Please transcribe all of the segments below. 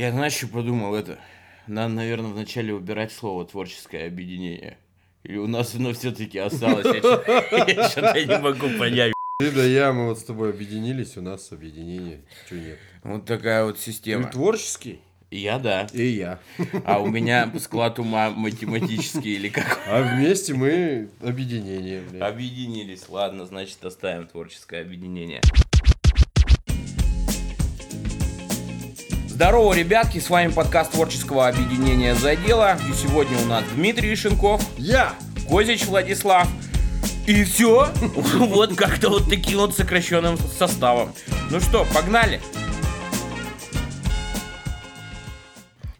Я, знаешь, подумал это? Надо, наверное, вначале убирать слово «творческое объединение». Или у нас оно все-таки осталось? Я что-то не могу понять. Ты да я, мы вот с тобой объединились, у нас объединение. Чего нет? Вот такая вот Ты система. творческий? Я да. И я. А у меня склад ума математический или как? А вместе мы объединение, блядь. Объединились. Ладно, значит, оставим творческое объединение. Здорово, ребятки, с вами подкаст творческого объединения «За дело». И сегодня у нас Дмитрий Ишенков, Я! Козич Владислав. И все. Вот как-то вот таким вот сокращенным составом. Ну что, погнали.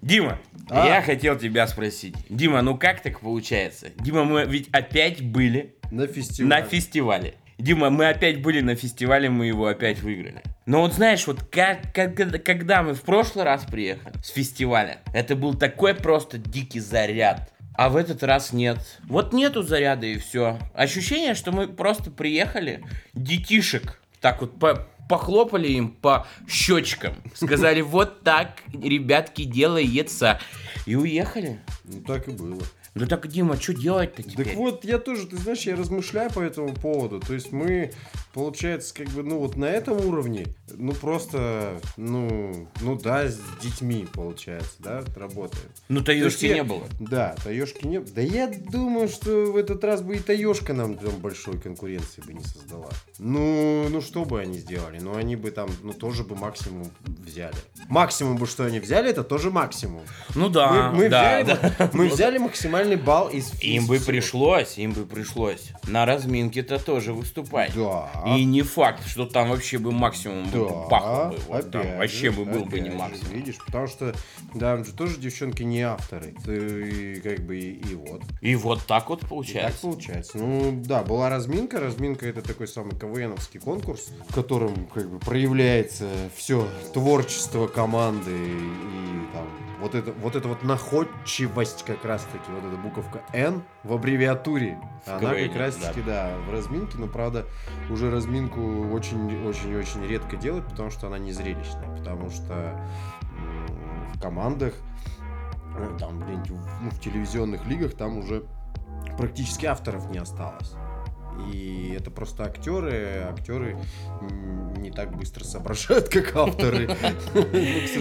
Дима, А? я хотел тебя спросить. Дима, ну как так получается? Дима, мы ведь опять были На фестивале. на фестивале. Дима, мы опять были на фестивале, мы его опять выиграли. Но вот знаешь, вот как, как- когда мы в прошлый раз приехали с фестиваля, это был такой просто дикий заряд. А в этот раз нет. Вот нету заряда и все. Ощущение, что мы просто приехали, детишек, так вот по- похлопали им по щечкам. Сказали, вот так, ребятки, делается. И уехали. Ну так и было. Ну так, Дима, что делать-то теперь? Так вот, я тоже, ты знаешь, я размышляю по этому поводу. То есть мы, получается, как бы, ну вот на этом уровне, ну просто, ну, ну да, с детьми, получается, да, работаем. Ну, Таешки не было. Да, Таешки не Да я думаю, что в этот раз бы и Таешка нам там большой конкуренции бы не создала. Ну, ну что бы они сделали? Ну, они бы там, ну, тоже бы максимум взяли. Максимум бы, что они взяли, это тоже максимум. Ну да, мы, мы да, взяли, да. мы взяли максимальный балл из Им бы пришлось, им бы пришлось на разминке-то тоже выступать. Да. И не факт, что там вообще бы максимум бы Да, бахнул бы. Вот там опять вообще же, бы был бы не опять же, максимум. Видишь, потому что, там же тоже девчонки не авторы. Ты, и как бы и, и вот. И вот так вот И так получается. получается. Ну да, была разминка. Разминка это такой самый КВНовский конкурс, в котором как бы проявляется все творчество команды и там вот это вот эта вот находчивость как раз таки, вот эта буковка Н в аббревиатуре. В она как раз таки, да, в разминке, но правда уже разминку очень-очень-очень редко делают, потому что она не зрелищная, потому что в командах э, там где-нибудь в, ну, в телевизионных лигах там уже практически авторов не осталось. И это просто актеры, актеры не так быстро соображают, как авторы. Ну,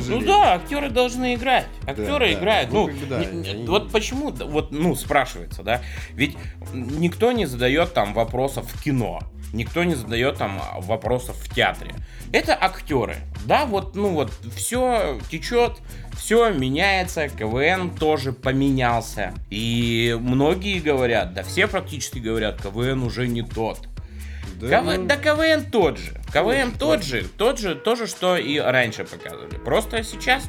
Ну да, актеры должны играть. Актеры играют. Ну, Ну, вот почему, вот, ну, спрашивается, да? Ведь никто не задает там вопросов в кино. Никто не задает там вопросов в театре. Это актеры. Да, вот, ну вот, все течет, все меняется, КВН тоже поменялся. И многие говорят, да все практически говорят, КВН уже не тот. Да, КВ- ну, Да КВН тот же. КВН Тот тот же, тот же, то же, что и раньше показывали. Просто сейчас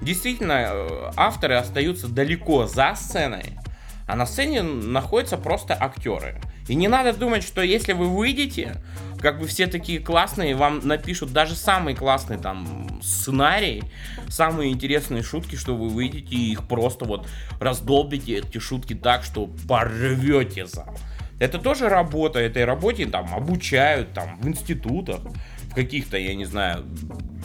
действительно э, авторы остаются далеко за сценой, а на сцене находятся просто актеры. И не надо думать, что если вы выйдете, как бы все такие классные, вам напишут даже самый классный там сценарий, самые интересные шутки, что вы выйдете и их просто вот раздолбите эти шутки так, что порвете зал. Это тоже работа, этой работе там обучают там в институтах, каких-то, я не знаю,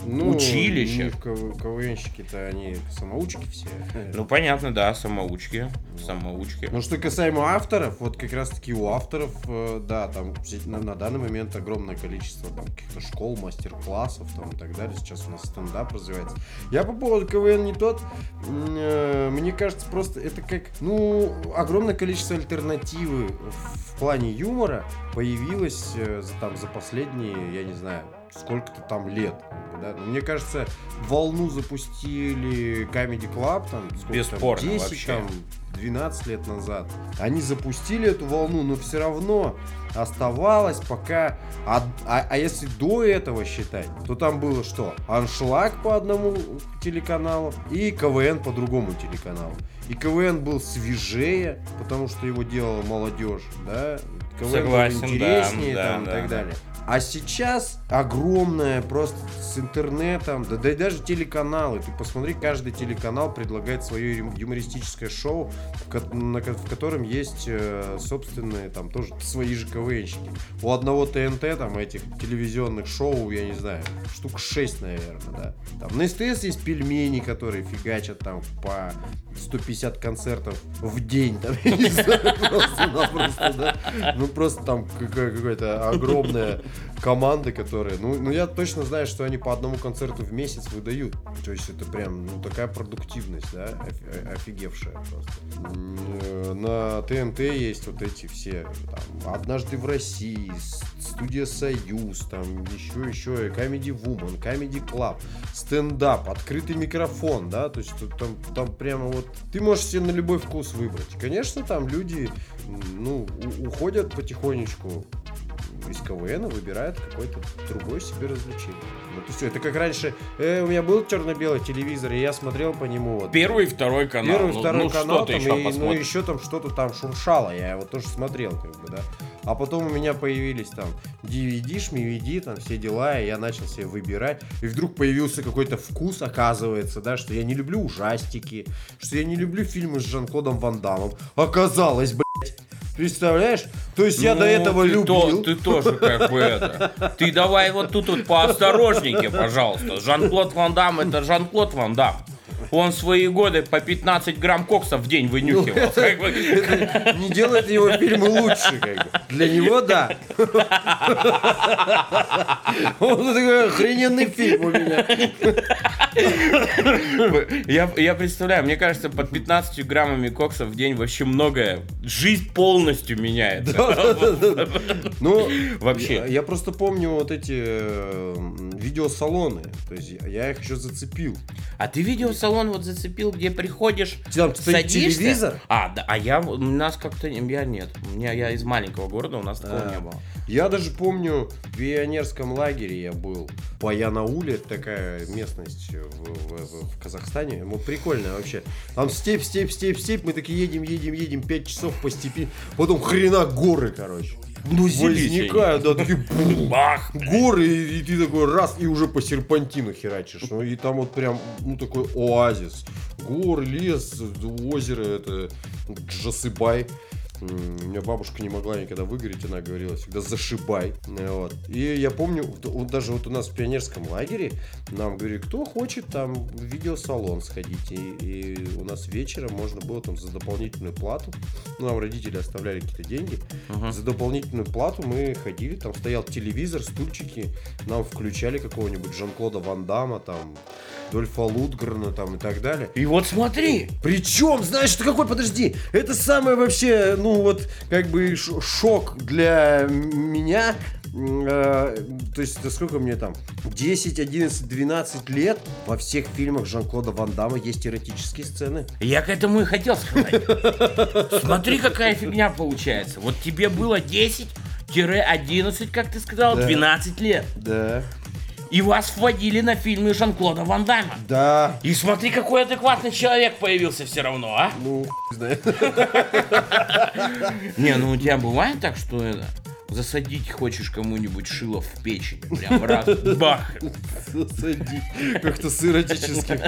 ну, училищах. КВ- КВНщики-то они самоучки все. Ну понятно, да, самоучки, самоучки. Ну, что касаемо авторов, вот как раз таки у авторов, э, да, там на, на данный момент огромное количество там каких-то школ, мастер-классов там и так далее. Сейчас у нас стендап развивается. Я по поводу КВН не тот. э, Мне кажется, просто это как, ну, огромное количество альтернативы в в плане юмора появилось э, за, там, за последние, я не знаю, сколько-то там лет. да. Но мне кажется, волну запустили Comedy Club, там, сколько там, Бесспорно, 10, вообще. там, 12 лет назад. Они запустили эту волну, но все равно оставалось пока... А, а- а если до этого считать, то там было что? Аншлаг по одному телеканалу и КВН по другому телеканалу. И КВН был свежее, потому что его делала молодежь, да? КВН Согласен, был интереснее да, там, да, и так да. далее. А сейчас огромное просто с интернетом, да, да и даже телеканалы. Ты посмотри, каждый телеканал предлагает свое юмористическое шоу, в, котором есть э, собственные там тоже свои же КВНщики. У одного ТНТ там этих телевизионных шоу, я не знаю, штук 6, наверное, да. Там на СТС есть пельмени, которые фигачат там по 150 концертов в день, там, я не знаю, просто-напросто, да. Ну, просто там какая- какая-то огромная команда, которая, ну, ну, я точно знаю, что они по одному концерту в месяц выдают. То есть это прям, ну, такая продуктивность, да, оф- э, офигевшая просто. Э, На ТНТ есть вот эти все, там, «Однажды в России», «Студия Союз», там, еще, еще, Comedy Woman, Comedy Club, стендап, открытый микрофон, да, то есть там, там прямо вот, ты можешь себе на любой вкус выбрать. Конечно, там люди, ну, уходят потихонечку из КВН выбирают какое-то другое себе развлечение. Вот и все. Это как раньше, э, у меня был черно-белый телевизор, и я смотрел по нему вот. Первый и второй канал. Первый, Ну, второй ну, канал, там, еще и, ну еще там что-то там шуршало, я его тоже смотрел, как бы, да. А потом у меня появились там DVD, шмивиди, там все дела, и я начал себе выбирать. И вдруг появился какой-то вкус, оказывается, да, что я не люблю ужастики, что я не люблю фильмы с Жан-Клодом Ван Дамом. Оказалось, блядь. Представляешь? То есть я Ну, до этого ты любил. то- ты тоже как бы это. Ты давай вот тут вот поосторожнее, пожалуйста. Жан-Клод Ван Дам это Жан-Клод Ван Дам. Он свои годы по 15 грамм кокса в день вынюхивал. Это не делает его фильмы лучше. Для него, да. Он такой охрененный фильм у меня. Я, я представляю, мне кажется, под 15 граммами кокса в день вообще многое. Жизнь полностью меняется. Ну, Вообще. Я, я просто помню вот эти э, видеосалоны. То есть я- я их еще зацепил. А ты видеосалон вот зацепил, где приходишь, Там стоит садишься? телевизор. А, да, а я, у нас как-то, я нет. У меня, я из маленького города, у нас такого А. не было. Я даже помню, в пионерском лагере я был. По Янауле, такая местность в, в- в- Казахстане. Ну, прикольная вообще. Там степь, степь, степь, степь. Мы такие едем, едем, едем 5 часов по степи. Потом хрена горы, короче. Ну, Возникают, да, такие Бах! горы, и, и ты такой раз, и уже по серпантину херачишь. Ну, и там вот прям, ну, такой оазис. Горы, лес, озеро, это Джасыбай. У меня бабушка не могла никогда выгореть, она говорила всегда зашибай. Э, Вот. И я помню, вот- даже вот у нас в пионерском лагере нам говорили, кто хочет там в видеосалон сходить. И, и у нас вечером можно было там за дополнительную плату, ну, нам родители оставляли какие-то деньги, Мгм. за дополнительную плату мы ходили, там стоял телевизор, стульчики, нам включали какого-нибудь Жан-Клода Ван Дамма, там, Дольфа Лутгрена, там, и так далее. И вот смотри, Причем, знаешь, что какой, подожди, это самое вообще, ну вот, как бы шок для меня. Э, то есть, это сколько мне там? 10, 11, 12 лет. Во всех фильмах Жан-Клода Ван Дамма есть эротические сцены. я к этому и хотел сказать. Смотри, какая фигня получается. Вот тебе было 10-11, как ты сказал, Да. 12 лет. Да. И вас вводили на фильмы Жан-Клода Ван Дамма. Да. И смотри, какой адекватный человек появился все равно, а? Ну, знает. Не, ну у тебя бывает так, что это засадить хочешь кому-нибудь шило в печень, прям раз, бах. Засади. Как-то с эротическим.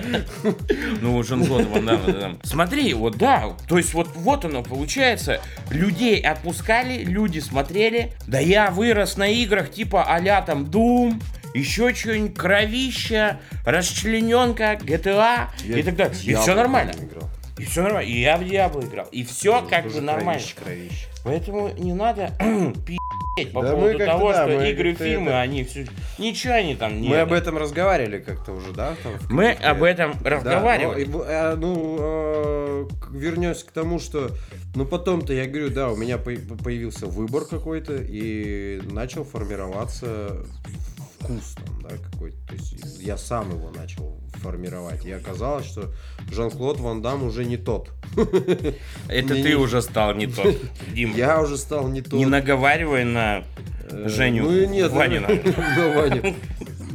Ну, вот Жан-Клод Ван Дамм. Смотри, вот да, то есть вот, вот оно получается. Людей отпускали, люди смотрели. Да я вырос на играх типа а там Doom, еще что-нибудь, кровища, расчлененка, GTA Я и так далее. И все нормально. играл. И все нормально. И я в Диабло играл. И все как Тоже бы нормально. кровище, кровище. Поэтому не надо пи***ть по Да поводу того, да, что игры, фильмы, это- они все... Ничего они там не... Мы об этом разговаривали как-то уже, да? там, Мы об этом Да, разговаривали. ну, и, э, ну, э, к- вернемся к тому, что, ну, потом-то, я говорю, да, у меня по- появился выбор какой-то, и начал формироваться вкус там, да, какой-то. То есть я сам его начал формировать. И оказалось, что Жан-Клод Ван Дам уже не тот. Это ты уже стал не тот, Дим. Я уже стал не тот. Не наговаривай на Э, Женю ну нет, Ванина. На Ваню.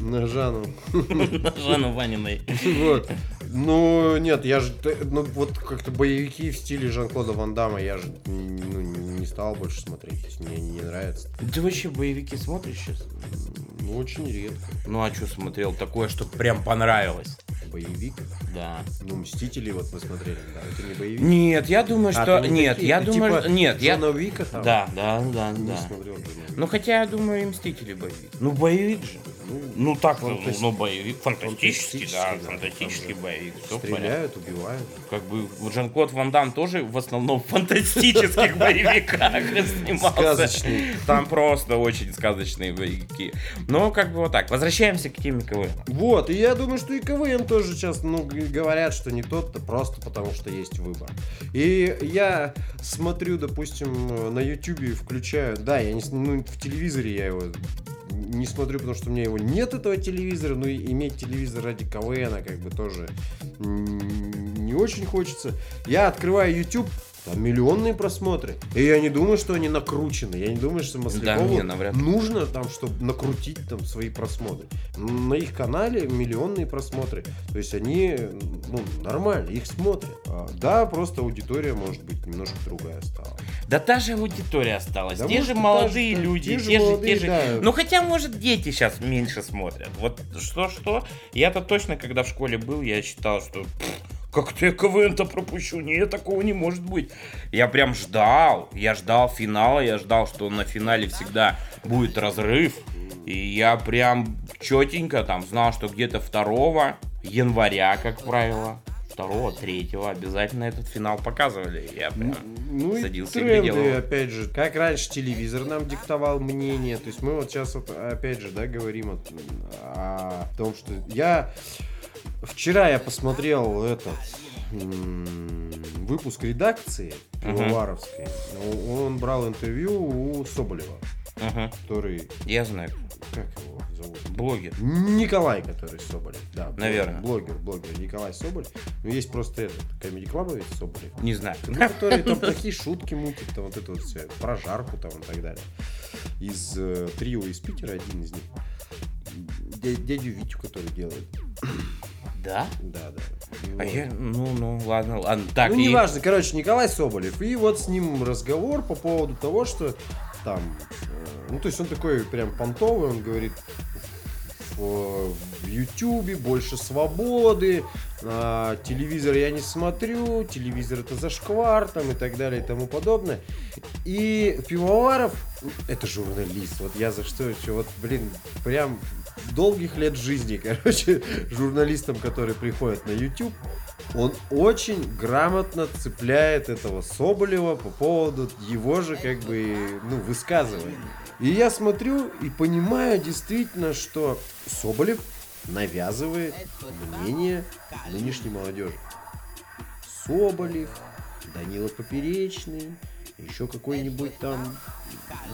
На Жанну. Жанну Ваниной. Вот. Ну, нет, я же, ну, вот как-то боевики в стиле Жан-Клода Ван Дамма я же ну, не, стал больше смотреть. То есть мне не нравятся. Ты вообще боевики смотришь сейчас? Ну, очень редко. Ну а что смотрел такое, что прям понравилось? Боевик. Да. Ну, Мстители вот мы смотрели, да. Это не боевик. Нет, я думаю, А, что... Нет, такие? я Ты думаю... типа Нет, я... Джона Уика там? Да, да, да, Не да. смотрел. Ну хотя я думаю, и Мстители боевик. Ну боевик же. Ну так, ну, Фантаст- ну боевик, фантастический, да, Фантастический, да. фантастический Там боевик. Всё в порядке. Стреляют, убивают. Как бы Жан-Клод Ван Дам тоже в основном в фантастических боевиках снимался. Сказочный. Там просто очень сказочные боевики. Но как бы вот так. Возвращаемся к теме КВН. Вот, и я думаю, что и КВН тоже сейчас, ну, говорят, что не тот-то, просто потому что есть выбор. И я смотрю, допустим, на Ютубе, включаю, да, я не, ну, в телевизоре я его не смотрю, потому что у меня его нет, этого телевизора, и иметь телевизор ради КВН, как бы тоже не очень хочется. Я открываю YouTube, там миллионные просмотры. И я не думаю, что они накручены. Я не думаю, что Маслякову не, навряд ли. нужно там, чтобы накрутить там свои просмотры. На их канале миллионные просмотры. То есть они, ну, нормально, их смотрят. А, да, просто аудитория, может быть, немножко другая стала. Да та же аудитория осталась. Да те может, же же, молодые да, люди, те те же же, те молодые, же. да. Ну хотя, может, дети сейчас меньше смотрят. Вот что-что. Я-то точно, когда в школе был, я считал, что «Пф, как-то я КВН-то пропущу. Нет, такого не может быть. Я прям ждал. Я ждал финала. Я ждал, что на финале всегда будет разрыв. И я прям четенько там знал, что где-то 2 января, как правило, 2 3 обязательно этот финал показывали. Я прям Ну и садился и тренды, глядел. опять же, как раньше телевизор нам диктовал мнение. То есть мы вот сейчас вот опять же, да, говорим о, о том, что я вчера я посмотрел этот выпуск редакции. Пивоваровской. Он брал интервью у Соболева, Ага, который я знаю. как его зовут? Блогер. Николай, который Соболев, да. Наверное. Блогер, блогер, Николай Соболев. Ну, есть просто этот, Comedy Club ведь Соболев. Не знаю. Ну, который там такие шутки мутит, там вот это вот все, про жарку там и так далее. Из э, трио из Питера, один из них. Дя- Дядю Витю, который делает. Да? Да, да. А я, ну, ну, ладно, ладно. Так, ну, и- неважно, короче, Николай Соболев. И вот с ним разговор по поводу того, что там... э, ну, то есть он такой прям понтовый, он говорит, в, в Ютубе больше свободы, а, телевизор я не смотрю, телевизор это зашквар, там и так далее и тому подобное. И Пивоваров, это журналист, вот я за что еще, вот, блин, прям долгих лет жизни, короче, журналистам, которые приходят на YouTube, он очень грамотно цепляет этого Соболева по поводу его же, как бы, ну, высказываний. И я смотрю и понимаю действительно, что Соболев навязывает мнение нынешней молодежи. Соболев, Данила Поперечный, еще какой-нибудь там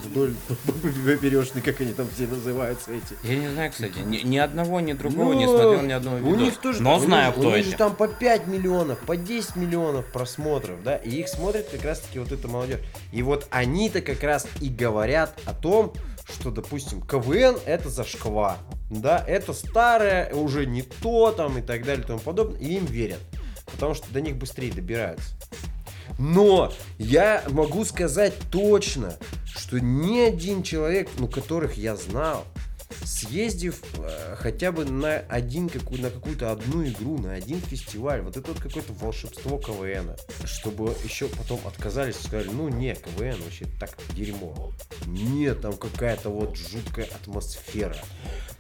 вдоль поперечный, как они там все называются эти. Я не знаю, кстати, ни, ни одного, ни другого не Ну, смотрел ни одного У видео. них тоже Но у знаю, них- кто у них же там по 5 миллионов, по 10 миллионов просмотров, да, и их смотрит как раз таки вот эта молодежь. И вот они-то как раз и говорят о том, что, допустим, КВН это зашквар, да, это старое, уже не то, там, и так далее, и тому подобное, и им верят, потому что до них быстрее добираются. Но я могу сказать точно, что ни один человек, ну, которых я знал, съездив э, хотя бы на один какую, на какую-то одну игру, на один фестиваль, вот это вот какое-то волшебство КВН, чтобы еще потом отказались и сказали, ну не, КВН вообще так дерьмо. Нет, там какая-то вот жуткая атмосфера.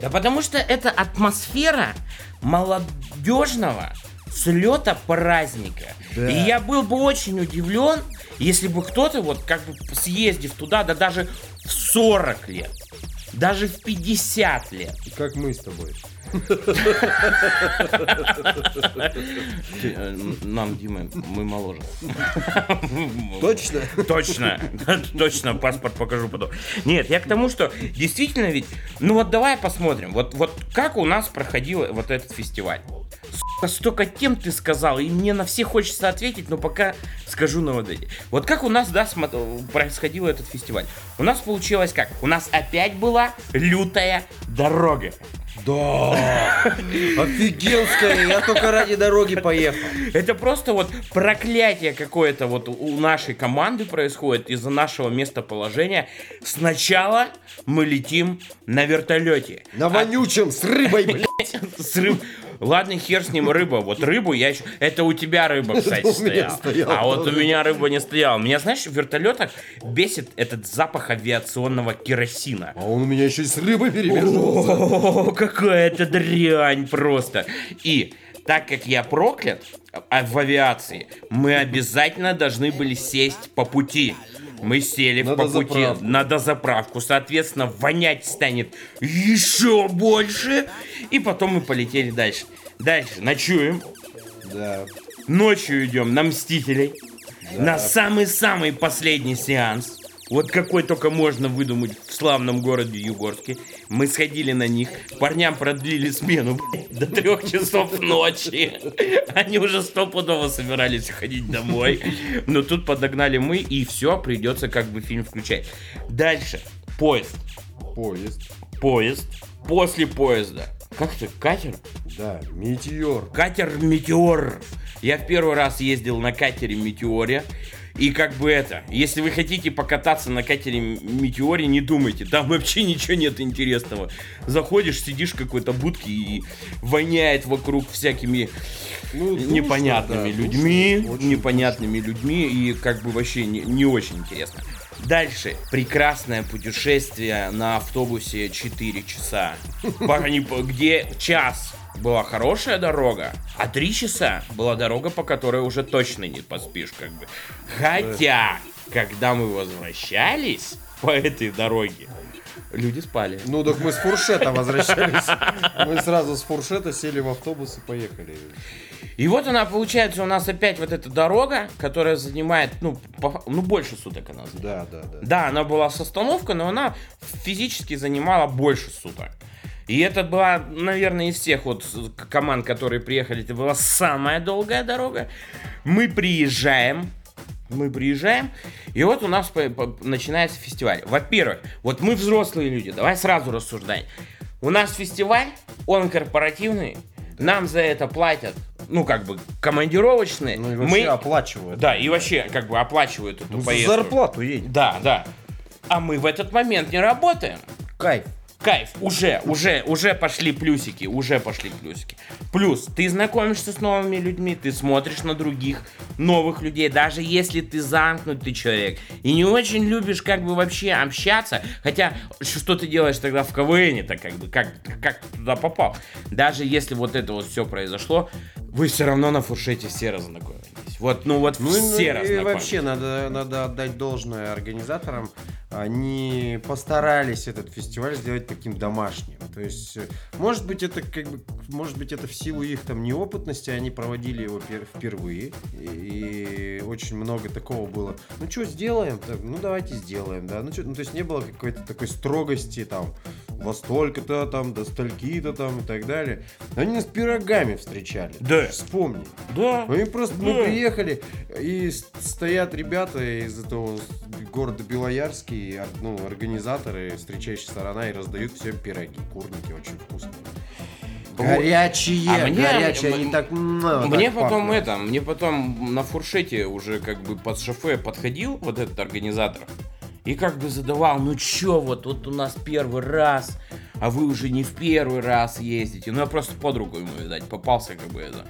Да потому что это атмосфера молодежного слета праздника. Да. И я был бы очень удивлен, если бы кто-то вот как бы съездив туда, да даже в 40 лет, даже в 50 лет, Как мы с тобой. Э, Нам, Дима, мы моложе. Точно? Точно, точно, паспорт покажу потом. Нет, я к тому, что действительно ведь, ну вот давай посмотрим, вот, вот как у нас проходил вот этот фестиваль. Сука, столько тем ты сказал, и мне на все хочется ответить, но пока скажу на вот эти. Вот как у нас, да, происходил этот фестиваль. У нас получилось как? У нас опять была лютая дорога. Да! Офигенская! Я только ради дороги поехал. Это просто вот проклятие какое-то вот у нашей команды происходит из-за нашего местоположения. Сначала мы летим на вертолете. На вонючем, с рыбой, блядь. С рыб- Ладно, хер с ним рыба. Вот рыбу я еще... Это у тебя рыба, кстати, стояла. А вот у меня рыба не стояла. Меня, знаешь, в вертолетах бесит этот запах авиационного керосина. А он у меня еще и с рыбой перемешался. О, какая это дрянь просто. И так как я проклят а, в авиации, мы обязательно должны были сесть по пути. Мы сели На по пути дозаправку. на дозаправку, соответственно, вонять станет еще больше, и потом мы полетели дальше. Дальше ночуем, Да. ночью идем на Мстителей, на самый-самый последний сеанс. Вот какой только можно выдумать в славном городе Югорске. Мы сходили на них, парням продлили смену до трех часов ночи. Они уже стопудово собирались уходить домой. Но тут подогнали мы, и все, придется как бы фильм включать. Дальше. Поезд. Поезд. Поезд. После поезда. Как ты, катер? Да. Метеор. Катер Метеор. Я в первый раз ездил на катере Метеоре. И как бы это, если вы хотите покататься на катере Метеоре, не думайте, там вообще ничего нет интересного. Заходишь, сидишь в какой-то будке и воняет вокруг всякими Ну, душно, непонятными да, людьми, душно, непонятными людьми и как бы вообще не, не очень интересно. Дальше. Прекрасное путешествие на автобусе 4 часа. Где час была хорошая дорога, а 3 часа была дорога, по которой уже точно не поспишь, как бы. Хотя, когда мы возвращались по этой дороге, люди спали. Ну, так мы с фуршета возвращались. Мы сразу с фуршета сели в автобус и поехали. И вот она, получается, у нас опять вот эта дорога, которая занимает, ну, по- ну больше суток она занимает. Да, да, да. Да, она была с остановкой, но она физически занимала больше суток. И это была, наверное, из всех вот команд, которые приехали, это была самая долгая дорога. Мы приезжаем, мы приезжаем, и вот у нас начинается фестиваль. Во-первых, вот мы взрослые люди, давай сразу рассуждай. У нас фестиваль, он корпоративный, нам за это платят, ну, как бы, командировочные. Ну и вообще мы, оплачивают. да, и вообще, как бы, оплачивают эту Ну, за поездку. зарплату едем. Да, да. А мы в этот момент не работаем. Кайф. Кайф, уже, уже, уже пошли плюсики, уже пошли плюсики. Плюс, ты знакомишься с новыми людьми, ты смотришь на других новых людей, даже если ты замкнутый человек и не очень любишь как бы вообще общаться, хотя что ты делаешь тогда в КВН, то как бы, как, как ты туда попал? Даже если вот это вот все произошло, вы все равно на фуршете все разнакомились. Вот, ну вот Ну, все ну, и вообще надо, надо отдать должное организаторам. Они постарались этот фестиваль сделать таким домашним. То есть, э, может быть, это как бы, может быть, это в силу их там неопытности, они проводили его пер- впервые. И, и очень много такого было. Ну что, сделаем? Так, Ну давайте сделаем, да. Ну, чё, ну то есть не было какой-то такой строгости там во столько-то там, до стольки-то там и так далее. Они нас пирогами встречали. Да. Вспомни. Да. Мы просто мы Да. приехали, и стоят ребята из этого города Белоярский, ну, организаторы, встречающая сторона, и раздают всем пироги, курники очень вкусные. Горячие, А мне- горячие, они так... м, Мне так потом пахнут. это, мне потом на фуршете уже как бы под шофе подходил вот этот организатор и как бы задавал, ну чё, вот, вот у нас первый раз, а вы уже не в первый раз ездите. Ну я просто под руку ему, видать, попался как бы это.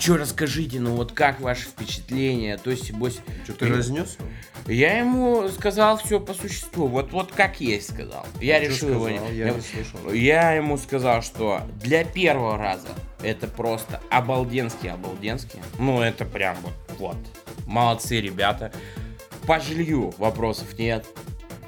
Чё, расскажите, ну вот как ваши впечатления, то есть, бось... Что, ты разнес? Я ему сказал все по существу, вот, вот как есть сказал. Я Чё решил его... сказал? Я не слышал. Я ему сказал, что для первого раза это просто обалденский, обалденский. Ну, это прям вот, вот. Молодцы ребята. По жилью вопросов нет.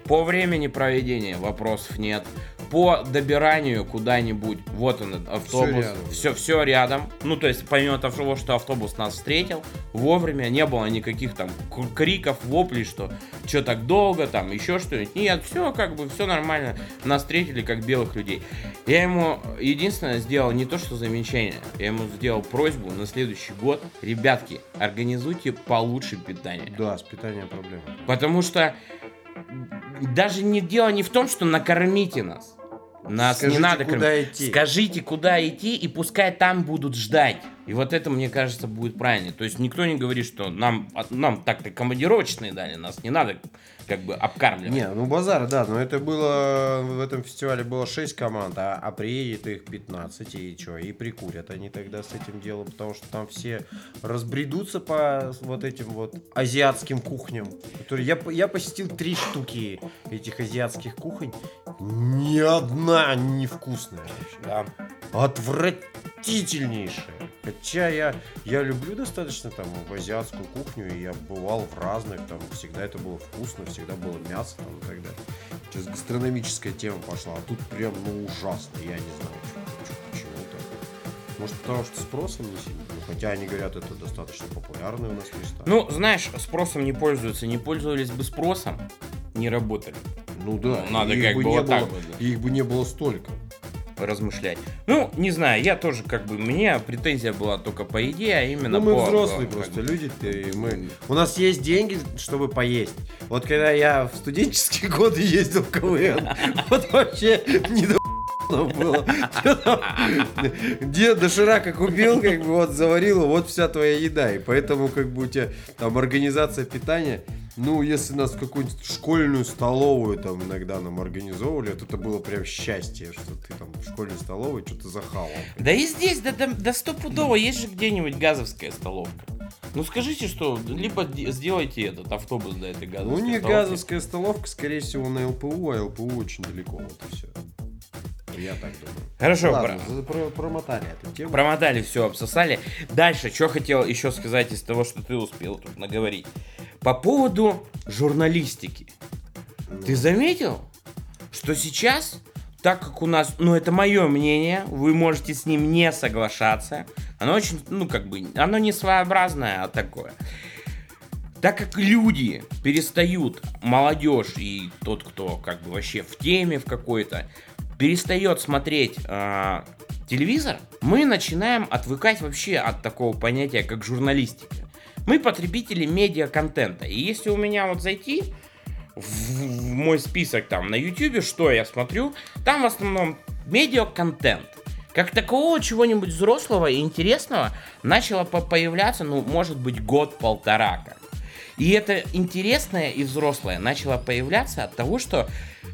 По времени проведения вопросов нет. По добиранию куда-нибудь, вот он, автобус, рядом. все, все рядом. Ну, то есть, помимо того, что автобус нас встретил, вовремя не было никаких там криков, воплей, что что так долго, там еще что-нибудь. Нет, все как бы, все нормально. Нас встретили как белых людей. Я ему единственное сделал не то, что замечание, я ему сделал просьбу на следующий год. Ребятки, организуйте получше питание. Да, с питанием проблема. Потому что даже не дело не в том, что накормите нас. Нас Скажите, не надо куда кор- идти. Скажите, куда идти, и пускай там будут ждать. И вот это, мне кажется, будет правильно. То есть никто не говорит, что нам, от- нам так-то командировочные дали, нас не надо как бы обкармливать. Не, ну базар, да, но это было, в этом фестивале было 6 команд, а, а приедет их 15, и что, и прикурят они тогда с этим делом, потому что там все разбредутся по вот этим вот азиатским кухням. Которые, я, я посетил три штуки этих азиатских кухонь, ни одна невкусная вообще. Да. Отвратительнейшая. Хотя я, я люблю достаточно там в азиатскую кухню, и я бывал в разных, там всегда это было вкусно, всегда было мясо там и так далее. Сейчас гастрономическая тема пошла, а тут прям ну ужасно, я не знаю, почему так. Может потому что спросом не сильно, Ну, хотя они говорят, это достаточно популярные у нас места. Ну, знаешь, спросом не пользуются. Не пользовались бы спросом, не работали. ну да, ну, надо как бы вот так было- вот. Их бы не было столько. Размышлять. Ну, не знаю, я тоже как бы, мне претензия была только по еде, а именно Ну, мы по- взрослые по- просто как люди, и мы... У нас есть деньги, чтобы поесть. Вот когда я в студенческие годы ездил в КВН, вот вообще не до было. Где доширака купил, как бы вот заварила, вот вся твоя еда. И поэтому как бы у тебя там организация питания, ну, если нас в какую-нибудь школьную столовую там иногда нам организовывали, то это было прям счастье, что ты там в школьной столовой что-то захавал. Да и здесь, да, да, да стопудово, есть же где-нибудь газовская столовка. Ну скажите, что, либо де- сделайте этот автобус до этой Ну, газовской у них столовки. газовская столовка, скорее всего, на ЛПУ, а ЛПУ очень далеко, вот и все. Я так думаю. Хорошо, Ладно, про- про- промотали эту тему. промотали все, обсосали. Дальше, что хотел еще сказать из того, что ты успел тут наговорить. По поводу журналистики. Ну, Ты заметил, что сейчас, так как у нас, ну это мое мнение, вы можете с ним не соглашаться, оно очень, ну как бы, оно не своеобразное, а такое. Так как люди перестают, молодежь и тот, кто как бы вообще в теме в какой-то, перестает смотреть а, телевизор, мы начинаем отвыкать вообще от такого понятия, как журналистика. Мы потребители медиа-контента. И если у меня вот зайти в, мой список там на YouTube, что я смотрю, там в основном медиа-контент. Как такового чего-нибудь взрослого и интересного начало по- появляться, ну, может быть, год-полтора как. И это интересное и взрослое начало появляться от того, что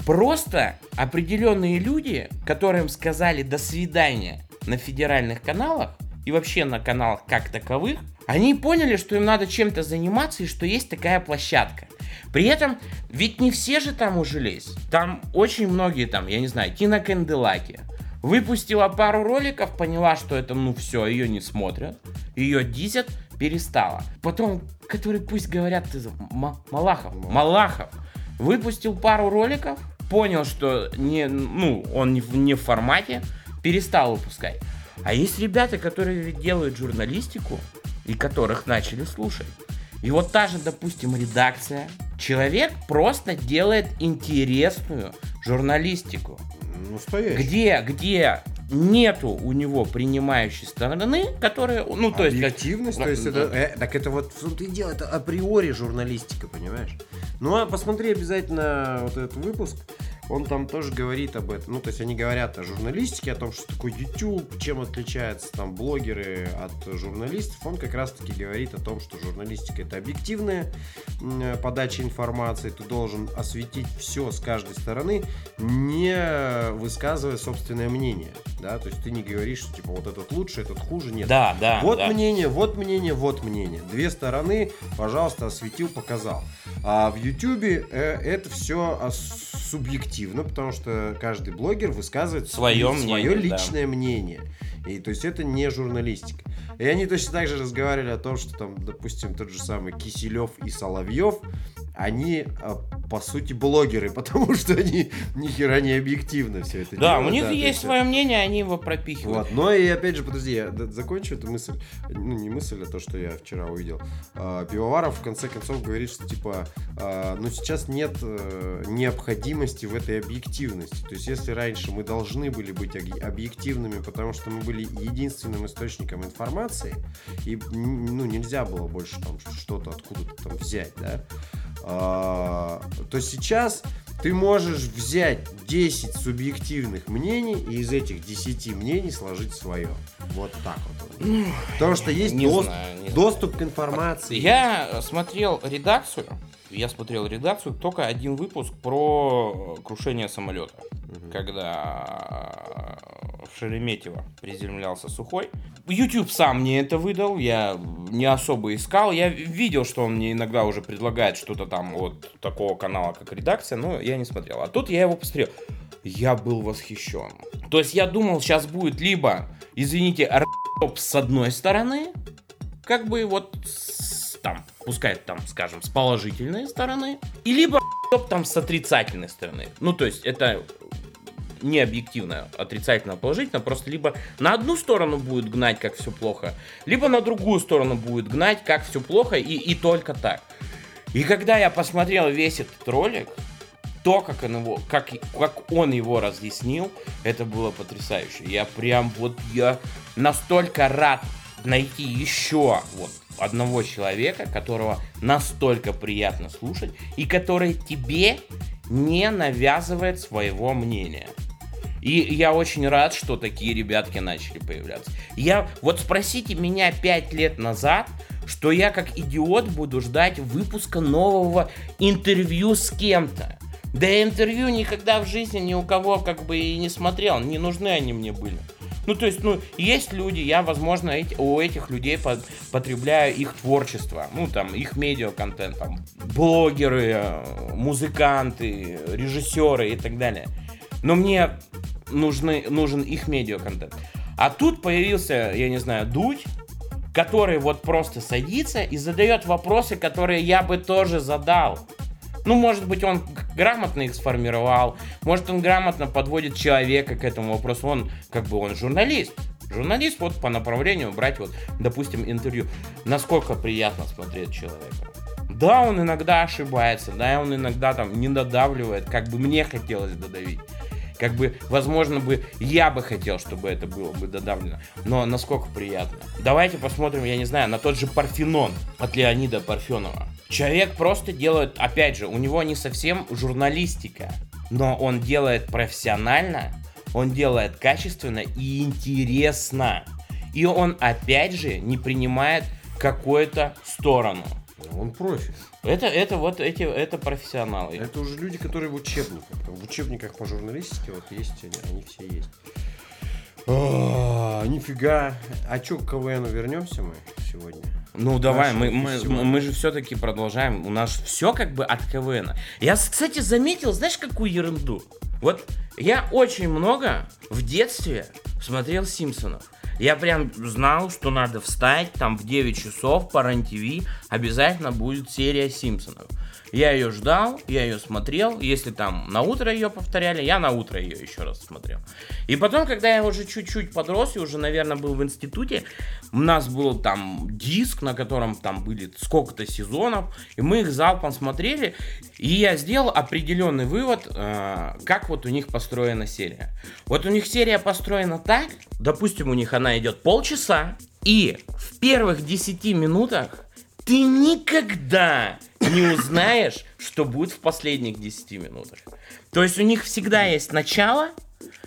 просто определенные люди, которым сказали до свидания на федеральных каналах и вообще на каналах как таковых, они поняли, что им надо чем-то заниматься и что есть такая площадка. При этом, ведь не все же там ужились. Там очень многие там, я не знаю, Тина Кенделаки. Выпустила пару роликов, поняла, что это, ну все, ее не смотрят. Ее дизят, перестала. Потом, который пусть говорят, ты Малахов. Малахов. Выпустил пару роликов, понял, что не, ну, он не в, не в формате, перестал выпускать. А есть ребята, которые делают журналистику, и которых начали слушать. И вот та же, допустим, редакция. Человек просто делает интересную журналистику. Настоящий. Где, где нету у него принимающей стороны, которая, ну, то есть... как- Объективность, то есть это, э, так это вот том-то и дело, это априори журналистика, понимаешь? Ну а посмотри обязательно вот этот выпуск, он там тоже говорит об этом. Ну, то есть они говорят о журналистике, о том, что такое YouTube, чем отличаются там блогеры от журналистов. Он как раз-таки говорит о том, что журналистика это объективная подача информации, ты должен осветить все с каждой стороны, не высказывая собственное мнение. Да, то есть ты не говоришь, что типа вот этот лучше, этот хуже, нет. Да, да, Вот да. мнение, вот мнение, вот мнение. Две стороны, пожалуйста, осветил, показал. А в Ютубе э, это все субъективно, потому что каждый блогер высказывает свое мнение, да. личное мнение. И то есть это не журналистика. И они точно так же разговаривали о том, что там, допустим, тот же самый Киселев и Соловьев, они а, по сути блогеры, потому что они ни хера не объективно все это Да, делают, у них то есть свое мнение, они его пропихивают. вот. Но и опять же, подожди, я закончу эту мысль. Ну, не мысль, а то, что я вчера увидел. А, Пивоваров в конце концов говорит, что типа, а, ну сейчас нет э, необходимости в этой объективности. То есть, если раньше мы должны были быть объективными, потому что мы были единственным источником информации, и ну, нельзя было больше там что-то откуда-то там взять, да, а, то сейчас Ты можешь взять 10 субъективных мнений и из этих 10 мнений сложить свое. Вот так вот. Потому что есть Не дос- знаю, не знаю. доступ к информации. Я смотрел редакцию. Я смотрел редакцию только один выпуск про крушение самолета. Когда в Шереметьево приземлялся Сухой. YouTube сам мне это выдал, я не особо искал. Я видел, что он мне иногда уже предлагает что-то там от такого канала, как редакция, но я не смотрел. А тут я его посмотрел. Я был восхищен. То есть я думал, сейчас будет либо, извините, р***оп с одной стороны, как бы вот с- там, пускай там, скажем, с положительной стороны, и либо р***оп там с отрицательной стороны. Ну, то есть это не объективно, отрицательно, положительно, просто либо на одну сторону будет гнать, как все плохо, либо на другую сторону будет гнать, как все плохо, и, и только так. И когда я посмотрел весь этот ролик, то, как он его, как, как он его разъяснил, это было потрясающе. Я прям вот, я настолько рад найти еще вот одного человека, которого настолько приятно слушать, и который тебе не навязывает своего мнения. И я очень рад, что такие ребятки начали появляться. Я вот спросите меня пять лет назад, что я как идиот буду ждать выпуска нового интервью с кем-то. Да интервью никогда в жизни ни у кого как бы и не смотрел, не нужны они мне были. Ну, то есть, ну, есть люди, я, возможно, эти- у этих людей по- потребляю их творчество, ну, там, их медиа-контент, там, блогеры, э, музыканты, режиссеры и так далее. Но мне нужны, нужен их медиа-контент. А тут появился, я не знаю, Дудь, который вот просто садится и задает вопросы, которые я бы тоже задал. Ну, может быть, он грамотно их сформировал, может, он грамотно подводит человека к этому вопросу. Он, как бы, он журналист. Журналист вот по направлению брать вот, допустим, интервью. Насколько приятно смотреть человека. Да, он иногда ошибается, да, он иногда там не додавливает, как бы мне хотелось додавить. Как бы, возможно бы, я бы хотел, чтобы это было бы додавлено. Но насколько приятно. Давайте посмотрим, я не знаю, на тот же Парфенон от Леонида Парфенова. Человек просто делает, опять же, у него не совсем журналистика, но он делает профессионально, он делает качественно и интересно. И он, опять же, не принимает какую-то сторону. Он профи. Это, это вот эти, это профессионалы. Это уже люди, которые в учебниках. В учебниках по журналистике вот есть они, они все есть. А, нифига. А чё, к КВНу вернемся мы сегодня? Ну давай, Наши мы, мы, всего. мы же все-таки продолжаем. У нас все как бы от КВН. Я, кстати, заметил, знаешь, какую ерунду? Вот я очень много в детстве смотрел Симпсонов. Я прям знал, что надо встать там в 9 часов по РЕН-ТВ, обязательно будет серия Симпсонов. Я ее ждал, я ее смотрел. Если там на утро ее повторяли, я на утро ее еще раз смотрел. И потом, когда я уже чуть-чуть подрос и уже, наверное, был в институте, у нас был там диск, на котором там были сколько-то сезонов, и мы их залпом смотрели. И я сделал определенный вывод, э, как вот у них построена серия. Вот у них серия построена так, допустим, у них она идет полчаса, и в первых 10 минутах ты никогда не узнаешь, что будет в последних 10 минутах. То есть у них всегда есть начало,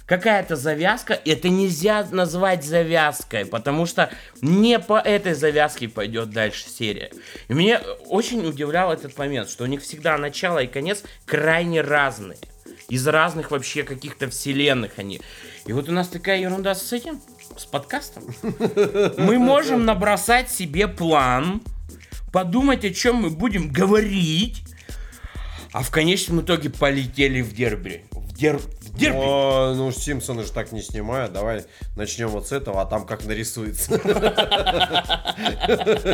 какая-то завязка. Это нельзя назвать завязкой, потому что не по этой завязке пойдет дальше серия. И меня очень удивлял этот момент, что у них всегда начало и конец крайне разные. Из разных вообще каких-то вселенных они. И вот у нас такая ерунда с этим, с подкастом. Мы можем набросать себе план, подумать, о чем мы будем говорить, а в конечном итоге полетели в дерби. В, дер... в дерби. О, ну Симпсоны же так не снимают. Давай начнем вот с этого, а там как нарисуется.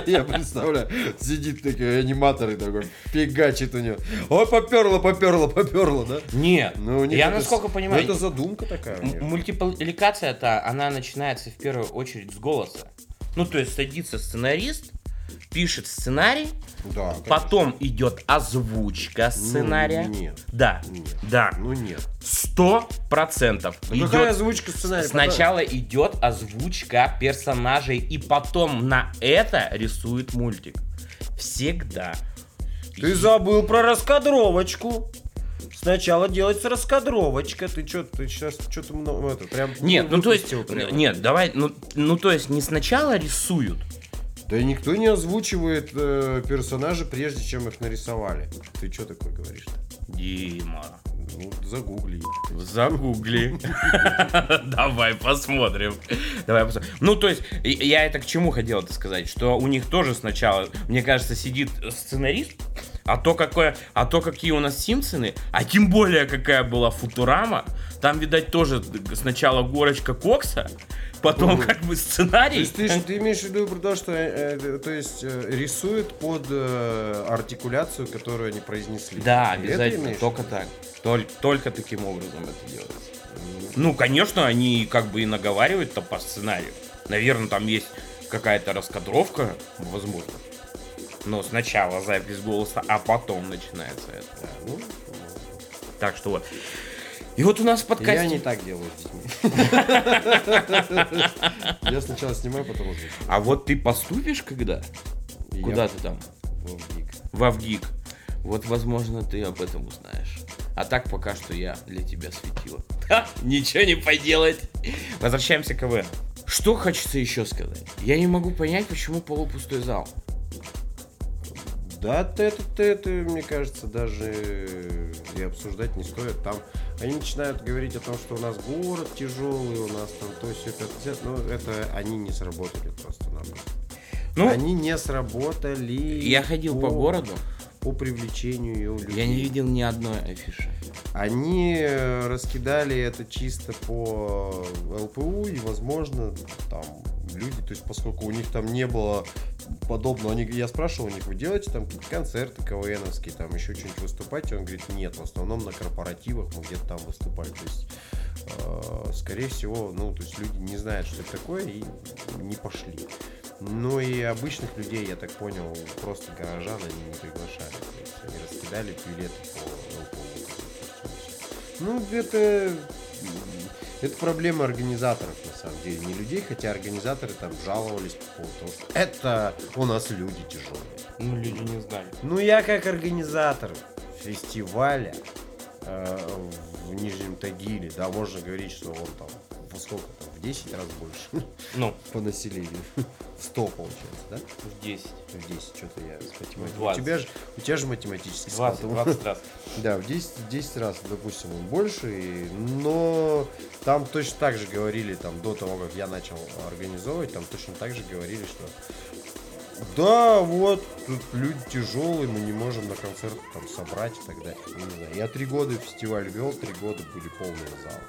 Я представляю, сидит такой аниматор и такой фигачит у него. Ой, поперло, поперло, поперло, да? Нет, Ну, я это насколько понимаю, ну, это задумка такая. мультипликация-то, она начинается в первую очередь с голоса. Ну, то есть садится сценарист, пишет сценарий, Да, конечно. потом идет озвучка сценария. Ну, нет. Да, Нет. да, Ну нет. сто процентов. Ну, какая озвучка сценария? Сначала идет озвучка персонажей, и потом на это рисует мультик. Всегда. Ты забыл про раскадровочку. Сначала делается раскадровочка. Ты что, ты сейчас что-то много это прям. Нет, ну то есть, прямо. нет, давай, ну, ну то есть не сначала рисуют, Да и никто не озвучивает э, персонажа, прежде чем их нарисовали. Ты что такое говоришь-то? Дима, Ну, загугли. загугли. Давай посмотрим. Давай посмотрим. Ну, то есть, я это к чему хотел это сказать, что у них тоже сначала, мне кажется, сидит сценарист, а то, какое, а то какие у нас Симпсоны, а тем более какая была Футурама, там, видать, тоже сначала горочка кокса, потом как бы То сценарий. есть ты, ты имеешь в виду про то, что э, э, то есть э, рисуют под э, артикуляцию, которую они произнесли. Да, это обязательно, только так. Толь- только таким образом это делается. Ну, конечно, они как бы и наговаривают-то по сценарию. Наверное, там есть какая-то раскадровка, возможно. Но сначала запись голоса, а потом начинается это. Ну, Так что вот. И вот у нас в я подкасте... не так делаю с детьми. Я сначала снимаю, потом озвучиваю. А вот ты поступишь когда? Куда я ты там? в гик. В Авгик. Вот, возможно, ты об этом узнаешь. А так пока что я для тебя светила. Ха, ничего не поделать. Возвращаемся к КВН. Что хочется еще сказать? Я не могу понять, почему полупустой зал. Да, это, это, мне кажется, даже и обсуждать не стоит. Там они начинают говорить о том, что у нас город тяжелый, у нас там то все это, ну это они не сработали просто-напросто. Ну, они не сработали. я ходил по городу, по привлечению людей. я не видел ни одной афиши. Они э, раскидали это чисто по ЛПУ, и, возможно, там люди, то есть, поскольку у них там не было подобного, они, я спрашивал у них, вы делаете там концерты КВНовские, там еще что-нибудь выступаете? Он говорит, нет, в основном на корпоративах мы где-то там выступали. То есть, э, скорее всего, ну, то есть люди не знают, что это такое, и не пошли. Ну и обычных людей, я так понял, просто горожан они не приглашали. Они раскидали билеты по ЛПУ. Ну, это... Это проблема организаторов, на самом деле, не людей, хотя организаторы там жаловались по поводу того, что это у нас люди тяжелые. Ну, люди не знали. Ну, я как организатор фестиваля э, в Нижнем Тагиле, да, можно говорить, что он там во сколько там, в 10 раз больше Ну, по населению. В 100 получается, да? в 10. В 10, что-то я с математикой. У 20. тебя же, у тебя же математический склад. 20, 20 раз. Да, в 10, в 10 раз, допустим, он больше, и- но там точно так же говорили, там, до того, как я начал организовывать, там точно так же говорили, что да, вот, тут люди тяжелые, мы не можем на концерт там собрать и так далее. Не знаю, я три года фестиваль вел, три года были полные залы.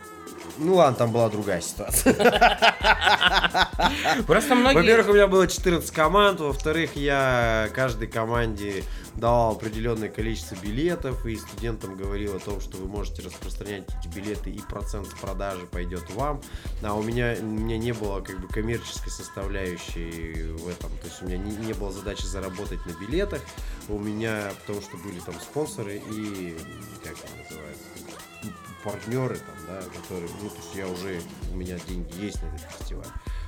Ну ладно, там была другая ситуация. Просто многие... Во-первых, у меня было 14 команд, во-вторых, я каждой команде давал определенное количество билетов, и студентам говорил о том, что вы можете распространять эти билеты, и процент с продажи пойдет вам. А у меня, у меня не было как бы коммерческой составляющей в этом, то есть у меня не, не было задачи заработать на билетах, у меня, потому что были там спонсоры и, как это называется, партнеры там, да, которые, ну, то есть я уже, у меня деньги есть на этот фестиваль.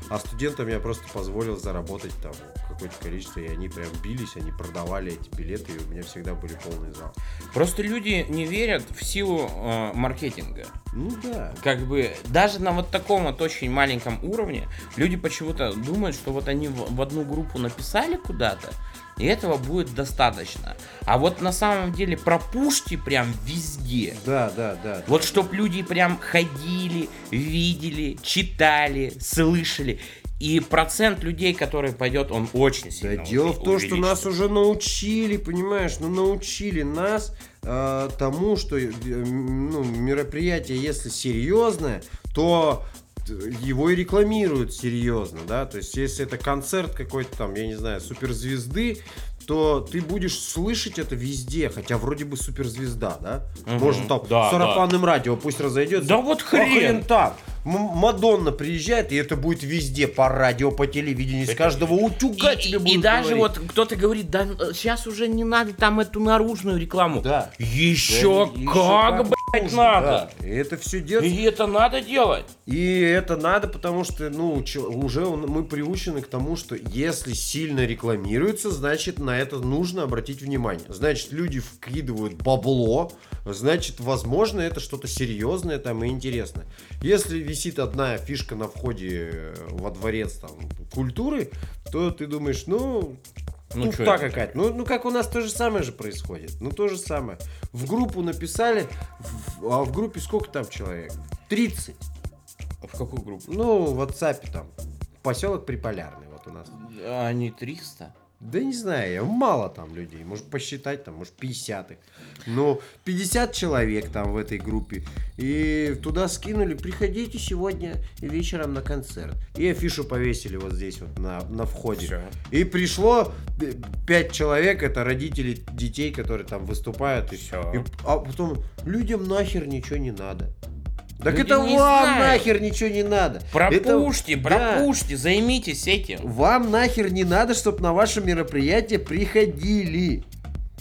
А студентам я просто позволил заработать там какое-то количество, и они прям бились, они продавали эти билеты, и у меня всегда были полные залы. Просто люди не верят в силу э, маркетинга. Ну да. Как бы даже на вот таком вот очень маленьком уровне люди почему-то думают, что вот они в, в одну группу написали куда-то, и этого будет достаточно. А вот на самом деле пропушьте прям везде. Да, да, да. Вот чтоб люди прям ходили, видели, читали, слышали. И процент людей, который пойдет, он очень Да сильно дело в том, что нас уже научили, понимаешь, ну научили нас э, тому, что э, ну, мероприятие, если серьезное, то его и рекламируют серьезно, да, то есть если это концерт какой-то там, я не знаю, суперзвезды, то ты будешь слышать это везде, хотя вроде бы суперзвезда, да? Мгм. Можно там Да, сарафанным радио пусть разойдется. Да вот А хрен. так. Мадонна приезжает, и это будет везде, по радио, по телевидению, из каждого утюга И, тебе и будут даже говорить. вот кто-то говорит, да сейчас уже не надо там эту наружную рекламу. Да. Еще Да, как, ещё нужно, надо. да. И это все делать. И это надо делать. И это надо, потому что, ну, уже мы приучены к тому, что если сильно рекламируется, значит, на это нужно обратить внимание. Значит, люди вкидывают бабло, значит, возможно, это что-то серьезное там и интересное. Если висит одна фишка на входе э, во дворец там культуры, то ты думаешь, ну, Ну, это? какая-то. Ну, ну, как у нас то же самое же происходит. Ну, то же самое. В группу написали, в- а в группе сколько там человек? 30. В какую группу? Ну, в WhatsApp там. Поселок Приполярный вот у нас. А не 300? Да не знаю, я- мало там людей. Может посчитать там, может 50 их. Но 50 человек там в этой группе. И туда скинули, приходите сегодня вечером на концерт. И афишу повесили вот здесь вот на, на входе. Всё. И пришло 5 человек, это родители детей, которые там выступают. И, Всё. и- а потом людям нахер ничего не надо. Так Люди это вам знают. нахер ничего не надо. Пропушьте, Это- да. пропушьте, займитесь этим. Вам нахер не надо, чтобы на ваше мероприятие приходили.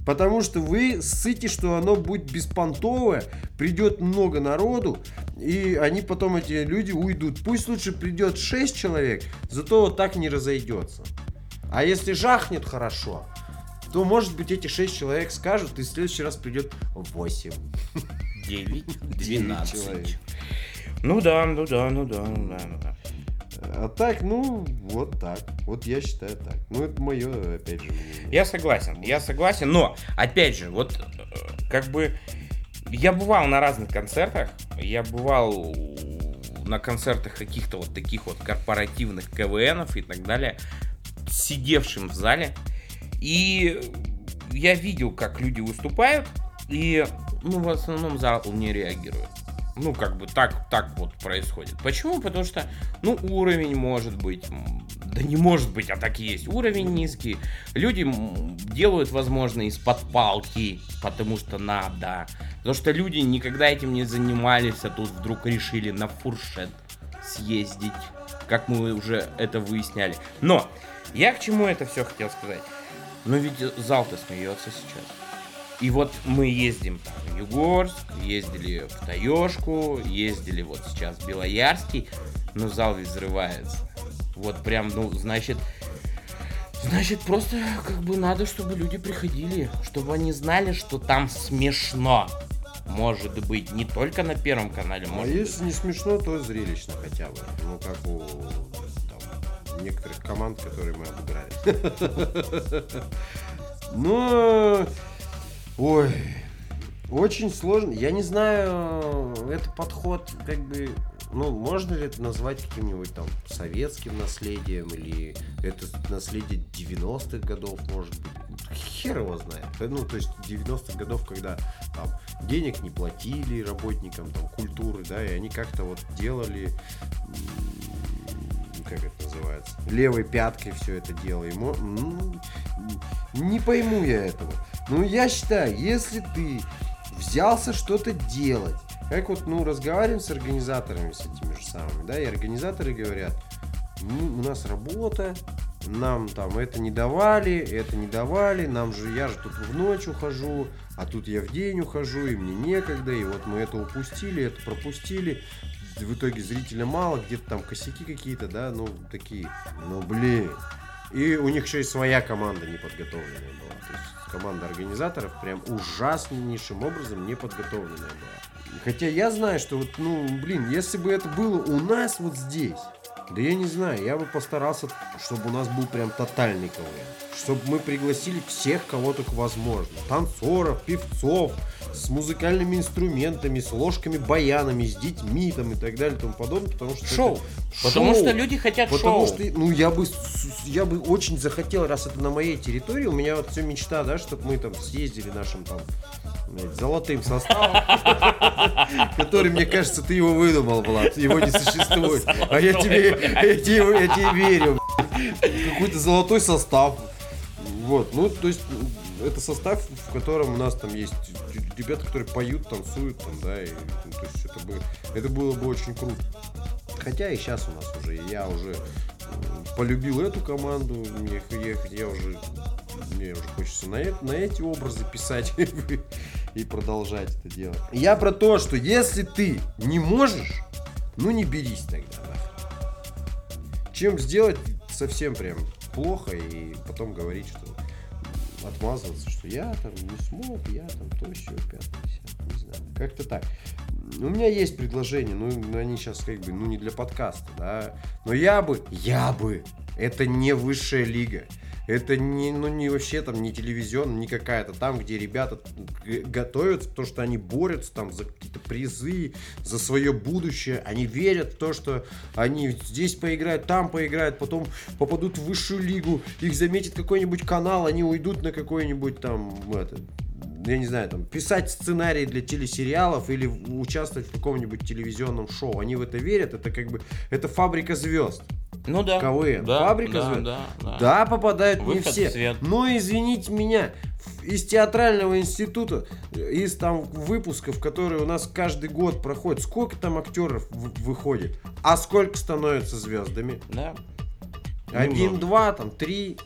Потому что вы ссыте, что оно будет беспонтовое, придет много народу, и они потом, эти люди, уйдут. Пусть лучше придет 6 человек, зато вот так не разойдется. А если жахнет хорошо, то, может быть, эти 6 человек скажут, и в следующий раз придет 8. 9, Девять 12. человек. Ну да, ну да, ну да, ну да, ну да. А так, ну, вот так. Вот я считаю так. Ну, это мое, опять же, мнение. Я согласен, я согласен, но, опять же, вот, э, как бы, я бывал на разных концертах, я бывал на концертах каких-то вот таких вот корпоративных КВНов и так далее, сидевшим в зале, и я видел, как люди выступают, и, ну, в основном зал не реагирует. Ну, как бы так, так вот происходит. Почему? Потому что, ну, уровень может быть, да не может быть, а так и есть. Уровень низкий. Люди делают, возможно, из-под палки, потому что надо. Потому что люди никогда этим не занимались, а тут вдруг решили на фуршет съездить, как мы уже это выясняли. Но я к чему это все хотел сказать? Ну ведь зал-то смеется сейчас. И вот мы ездим там в Югорск, ездили в Таежку, ездили вот сейчас в Белоярский, но зал ведь взрывается. Вот прям, ну, значит, значит, просто как бы надо, чтобы люди приходили, чтобы они знали, что там смешно. Может быть, не только на Первом канале, А может быть. если не смешно, то зрелищно хотя бы. Ну, как у там, некоторых команд, которые мы обыграли. Но... Ой... Очень сложно. Я не знаю, это подход, как бы, ну, можно ли это назвать каким-нибудь там советским наследием, или это наследие 90-х годов, может быть. Хер его знает. Ну, то есть 90-х годов, когда там денег не платили работникам там культуры, да, и они как-то вот делали как это называется, левой пяткой все это дело. Ему, м, не пойму я этого. Ну, я считаю, если ты взялся что-то делать, как вот, ну, разговариваем с организаторами, с этими же самыми, да, и организаторы говорят, ну, у нас работа, нам там это не давали, это не давали, нам же, я же тут в ночь ухожу, а тут я в день ухожу, и мне некогда, и вот мы это упустили, это пропустили, в итоге зрителя мало, где-то там косяки какие-то, да, ну, такие, ну, блин. И у них еще и своя команда неподготовленная была. То есть команда организаторов прям ужаснейшим образом неподготовленная была. Хотя я знаю, что вот, ну, блин, если бы это было у нас вот здесь, да я не знаю, я бы постарался, чтобы у нас был прям тотальный КВН. Чтобы мы пригласили всех, кого только возможно. Танцоров, певцов, с музыкальными инструментами, с ложками, баянами, с детьми там и так далее и тому подобное. Потому что Шоу. это Потому шоу. что люди хотят Потому шоу. что, ну, я бы, я бы очень захотел, раз это на моей территории, у меня вот все мечта, да, чтобы мы там съездили нашим там блядь, золотым составом, который, мне кажется, ты его выдумал, Влад, его не существует. А я тебе, я тебе, я тебе верю. Какой-то золотой состав. Вот, ну, то есть, это состав, в котором у нас там есть ребята, которые поют, танцуют, там, да, и, ну, то есть, это, бы, это было бы очень круто. Хотя и сейчас у нас уже, я уже полюбил эту команду, мне, я, я уже, мне уже хочется на, на эти образы писать. и продолжать это делать. Я про то, что если ты не можешь, ну не берись тогда. нахрен. Чем сделать совсем прям плохо и потом говорить, что отмазываться, что я там не смог, я там то, все, пятое, не знаю. Как-то так. У меня есть предложение, ну, ну, они сейчас как бы, ну, не для подкаста, да. Но я бы, я бы, это не высшая лига. Это не, ну, не вообще там не телевизион, не какая-то там, где ребята готовятся, потому что они борются там за какие-то призы, за свое будущее. Они верят в то, что они здесь поиграют, там поиграют, потом попадут в высшую лигу, их заметит какой-нибудь канал, они уйдут на какой-нибудь там, это, я не знаю, там, писать сценарии для телесериалов или участвовать в каком-нибудь телевизионном шоу. Они в это верят, это как бы, это фабрика звезд. Ну да. КВН. Да, Фабрика да, звезд. да, да. Да, попадают не Выход в все. свет. Но извините меня, из театрального института, из там выпусков, которые у нас каждый год проходят, сколько там актеров выходит, а сколько становятся звездами? Да. Один, Немного. два, там три.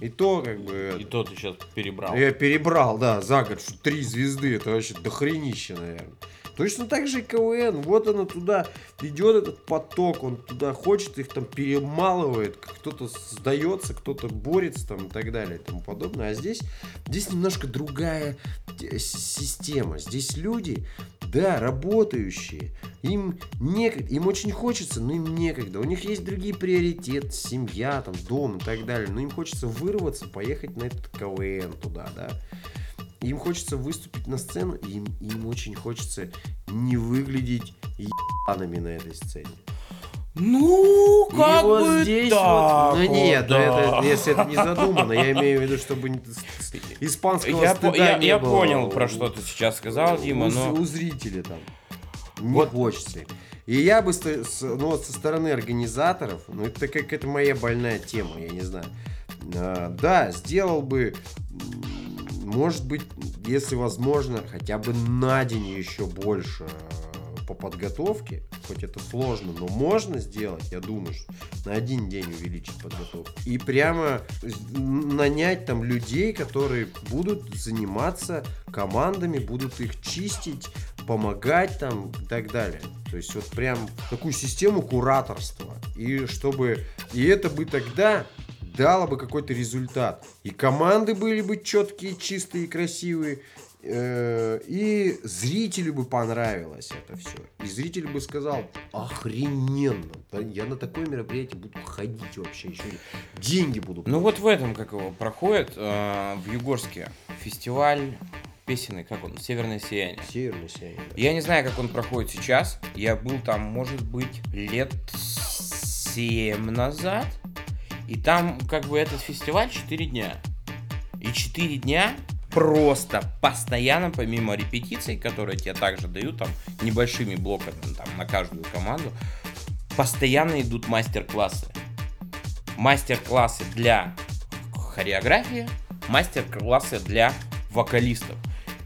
И то как бы... И то ты сейчас перебрал. Я перебрал, да, за год, что три звезды, это вообще дохренище, наверное. Точно так же и КВН, вот оно туда идет этот поток, он туда хочет, их там перемалывает, кто-то сдается, кто-то борется там и так далее и тому подобное. А здесь, здесь немножко другая э, система. Здесь люди, да, работающие, им некогда, им очень хочется, но им некогда. У них есть другие приоритеты, семья, там, дом и так далее. Но им хочется вырваться, поехать на этот КВН туда, да. Им хочется выступить на сцену, и им, им очень хочется не выглядеть ебаными на этой сцене. Ну, И как вот бы здесь так. вот, ну нет, ну это, да. если это не задумано, я имею в виду, чтобы испанского Я, стыда я, не я было понял, про что ты сейчас сказал, Дима, у, но... у зрителя там. Не Вот. хочется. И я бы, ну, со стороны организаторов, ну, это как это моя больная тема, я не знаю. А, да, сделал бы, может быть, если возможно, хотя бы на день еще больше э, по подготовке, хоть это сложно, но можно сделать, я думаю, что на один день увеличить подготовку. И прямо нанять там людей, которые будут заниматься командами, будут их чистить, помогать там и так далее. То есть вот прям такую систему кураторства. И чтобы... И это бы тогда дало бы какой-то результат. И команды были бы четкие, чистые и красивые. э, И зрителю бы понравилось это все. И зритель бы сказал, охрененно, я на такое мероприятие буду ходить вообще, еще деньги буду Ну вот в этом, как его, проходит э, в Югорске фестиваль песенный, как он, Северное сияние. Северный сияние. да. Я не знаю, как он проходит сейчас. Я был там, может быть, лет 7 назад. И там, как бы, этот фестиваль 4 дня. И 4 дня просто постоянно, помимо репетиций, которые тебе также дают там небольшими блоками там, на каждую команду, постоянно идут мастер-классы. Мастер-классы для хореографии, мастер-классы для вокалистов.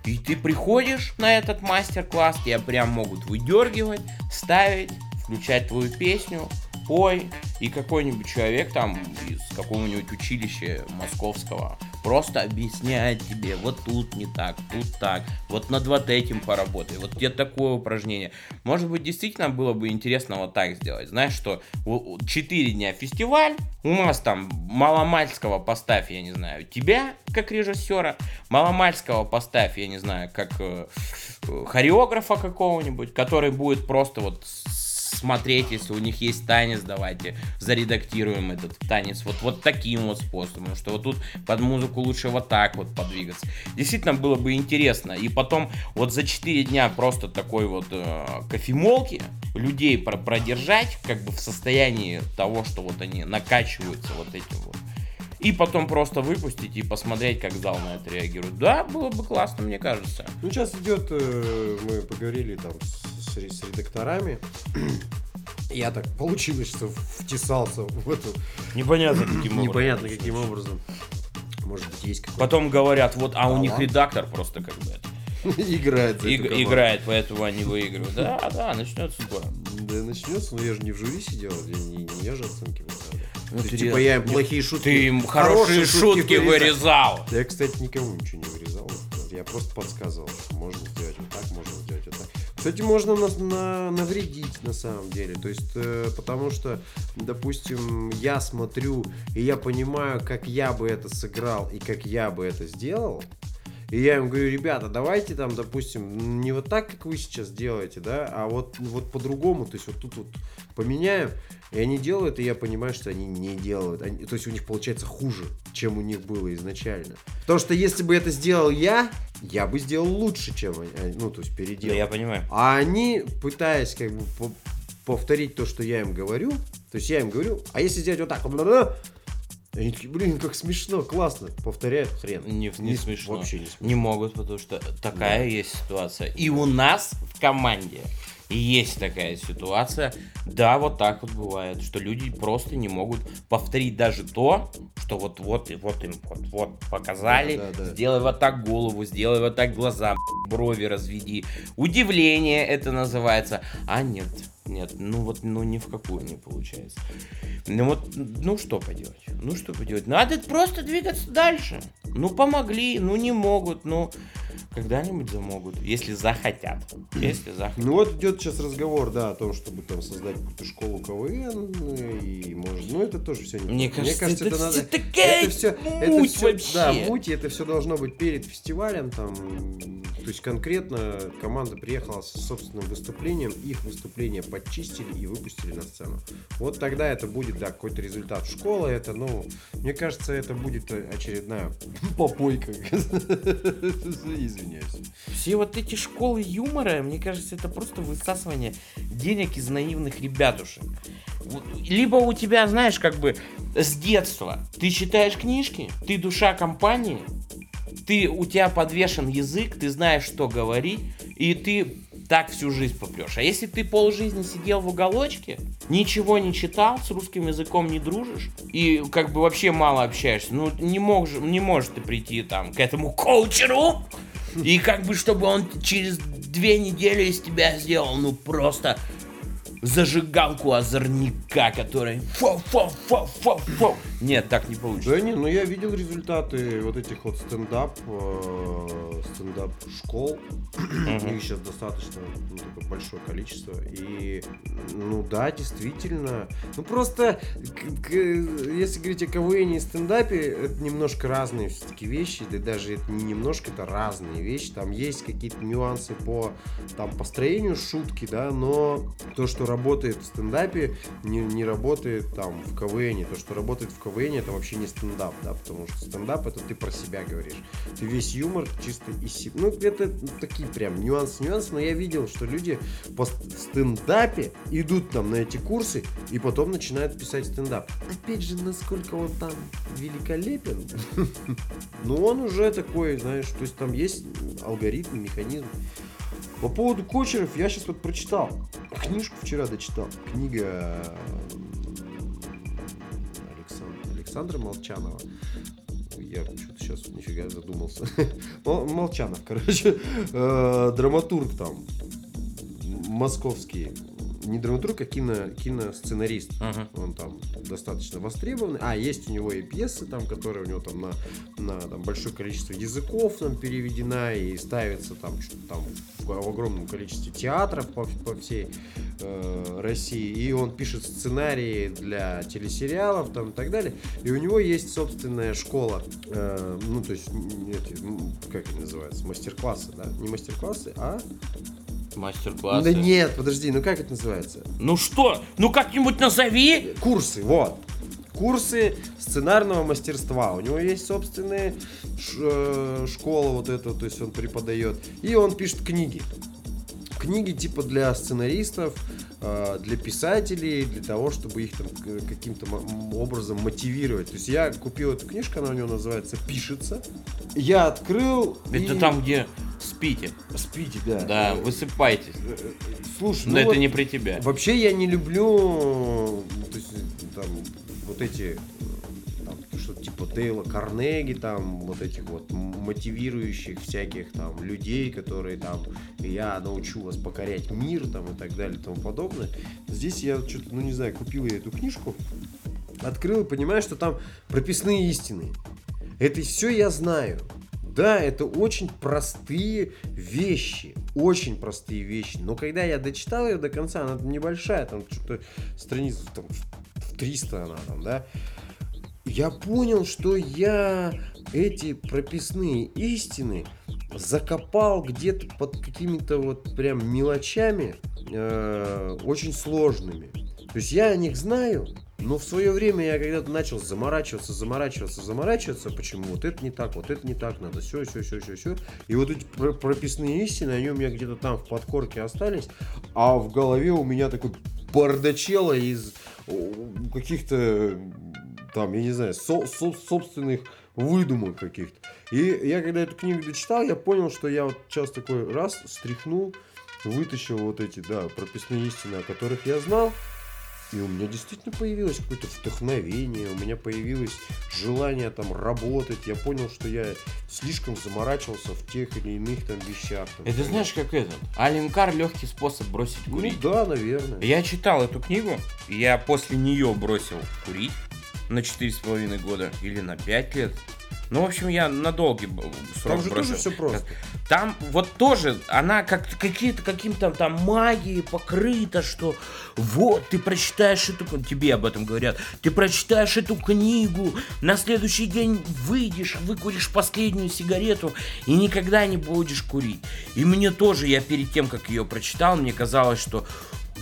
И ты приходишь на этот мастер-класс, тебя прям могут выдергивать, ставить, включать твою песню, пой, и какой-нибудь человек там из какого-нибудь училища московского просто объясняет тебе, вот тут не так, тут так, вот над вот этим поработай, вот тебе такое упражнение. Может быть, действительно было бы интересно вот так сделать. Знаешь, что 4 дня фестиваль, у нас там Маломальского поставь, я не знаю, тебя как режиссера, Маломальского поставь, я не знаю, как э, э, хореографа какого-нибудь, который будет просто вот смотреть, если у них есть танец, давайте заредактируем этот танец вот, вот таким вот способом, что вот тут под музыку лучше вот так вот подвигаться. Действительно было бы интересно. И потом вот за 4 дня просто такой вот э, кофемолки людей про- продержать как бы в состоянии того, что вот они накачиваются вот этим вот. И потом просто выпустить и посмотреть, как зал на это реагирует. Да, было бы классно, мне кажется. Ну, сейчас идет, э, мы поговорили там с, с с редакторами. Я так получилось, что втесался в эту Непонятно каким образом. непонятно каким образом. Может быть, есть какой-то... Потом говорят, вот, а у них редактор просто как бы это, играет иг- играет, поэтому они выигрывают. Да, да, начнется скоро. Да начнется, но я же не в жюри сидел, я не, не я же оценки выставлял. Ну, ты типа я им плохие шутки. Ты им хорошие шутки вырезал. вырезал. Я, кстати, никому ничего не вырезал. Я просто подсказывал, что можно сделать Кстати, можно на, на, навредить на самом деле. То есть, э, потому что, допустим, я смотрю, и я понимаю, как я бы это сыграл и как я бы это сделал. И я им говорю, ребята, давайте там, допустим, не вот так, как вы сейчас делаете, да, а вот, вот по-другому, то есть вот тут вот поменяем. И они делают, и я понимаю, что они не делают. Они, то есть у них получается хуже, чем у них было изначально. Потому что если бы это сделал я, я бы сделал лучше, чем они. Ну, то есть переделал. Да, я понимаю. А они, пытаясь как бы по- повторить то, что я им говорю, то есть я им говорю, а если сделать вот так, бла-бла-бла, они такие, блин, как смешно, классно. Повторяют хрен. Не, не смешно. Вообще не смешно. Не могут, потому что такая есть ситуация. И у нас в команде есть такая ситуация. Да, вот так вот бывает, что люди просто не могут повторить даже то, что вот вот и вот им вот, вот показали. Да, да, да. Сделай вот так голову, сделай вот так глаза, брови разведи. Удивление это называется. А нет, нет, ну вот, ну ни в какую не получается. Ну вот, ну что поделать? Ну что поделать? Надо просто двигаться дальше. Ну помогли, ну не могут, ну когда-нибудь замогут, если захотят. Если захотят. Ну вот идет сейчас разговор, да, о том, чтобы там создать какую-то школу КВН и может, ну это тоже все не. Мне кажется, это это надо. такая это все, это муть все, вообще. да, муть, и это все должно быть перед фестивалем, там, то есть конкретно команда приехала с собственным выступлением, их выступление подчистили и выпустили на сцену. Вот тогда это будет, да, какой-то результат. Школа это, ну, мне кажется, это будет очередная попойка. Извиняюсь. Все вот эти школы юмора, мне кажется, это просто высасывание денег из наивных ребятушек. Либо у тебя, знаешь, как бы с детства ты читаешь книжки, ты душа компании, ты, у тебя подвешен язык, ты знаешь, что говорить, и ты так всю жизнь попрешь. А если ты полжизни сидел в уголочке, ничего не читал, с русским языком не дружишь, и как бы вообще мало общаешься, ну не, мог, не можешь ты прийти там к этому коучеру, и как бы чтобы он через две недели из тебя сделал, ну просто зажигалку озорника, который фу-фу-фу-фу-фу. Нет, так не получится. Да не, ну я видел результаты вот этих вот стендап, э, стендап школ. Их сейчас достаточно ну, такое большое количество. И ну да, действительно. Ну просто, если говорить о КВН и стендапе, это немножко разные все-таки вещи. Да даже это не немножко, это разные вещи. Там есть какие-то нюансы по там, построению шутки, да, но то, что работает в стендапе, не, не работает там в КВН. То, что работает в КВН, это вообще не стендап, да, потому что стендап это ты про себя говоришь. Ты весь юмор чисто из себя. Ну, это такие прям нюансы-нюансы, но я видел, что люди по стендапе идут там на эти курсы и потом начинают писать стендап. Опять же, насколько он там великолепен, ну он уже такой, знаешь, то есть там есть алгоритм, механизм. По поводу кочеров я сейчас вот прочитал. Книжку вчера дочитал. Книга м, Александра, Александра Молчанова. Я что-то сейчас нифига задумался. Мол- Молчанов, короче. Э, Драматург там. Московский. Не драматург, а кино, киносценарист. Мгм. Он там достаточно востребованный. А, есть у него и пьесы, там, которые у него там на, на там, большое количество языков там переведена и ставится там, там в, огромном количестве театров по, по всей э, России. И он пишет сценарии для телесериалов там и так далее. И у него есть собственная школа. э, ну, то есть, эти, как они называются? Мастер-классы, да? Не мастер-классы, а... Мастер-классы. Да нет, подожди, ну как это называется? Ну что? Ну как-нибудь назови. Курсы, вот. Курсы сценарного мастерства. У него есть собственная э, школа вот эта, то есть он преподает. И он пишет книги. Книги типа для сценаристов, для писателей, для того, чтобы их там каким-то образом мотивировать. То есть я купил эту книжку, она у него называется «Пишется». Я открыл Это и- там, где спите. Спите, да. Да, высыпайтесь. э, э, Слушай, Но ну это вот- не при тебе. Вообще я не люблю ну, то есть, там, вот эти э, там, что типа Дейла Карнеги, там вот этих вот мотивирующих всяких там людей, которые там я научу вас покорять мир там и так далее и тому подобное. Здесь я что-то, ну не знаю, купил я эту книжку, открыл и понимаю, что там прописные истины. Это все я знаю. Да, это очень простые вещи. Очень простые вещи. Но когда я дочитал ее до конца, она небольшая, там что-то страница там, в 300 она там, да. Я понял, что я эти прописные истины закопал где-то под какими-то вот прям мелочами э, очень сложными. То есть я о них знаю, но в свое время я когда-то начал заморачиваться, заморачиваться, заморачиваться, почему вот это не так, вот это не так, надо все, все, все, все, все. И вот эти прописные истины, они у меня где-то там в подкорке остались, а в голове у меня такой бардачело из каких-то там, я не знаю, со со собственных выдумок каких-то. И я когда эту книгу дочитал, я понял, что я вот сейчас такой раз стряхнул, вытащил вот эти, да, прописные истины, о которых я знал, и у меня действительно появилось какое-то вдохновение, у меня появилось желание там работать. Я понял, что я слишком заморачивался в тех или иных там вещах. Там, это знаешь, как этот? Аленкар легкий способ бросить ну курить. Ну да, наверное. Я читал эту книгу, я после нее бросил курить на 4,5 года или на 5 лет. Ну, в общем, я на долгий срок Там же бросил. тоже все просто. Там вот тоже, она как какие-то каким-то там магией покрыта, что вот, ты прочитаешь эту тебе об этом говорят, ты прочитаешь эту книгу, на следующий день выйдешь, выкуришь последнюю сигарету и никогда не будешь курить. И мне тоже, я перед тем, как ее прочитал, мне казалось, что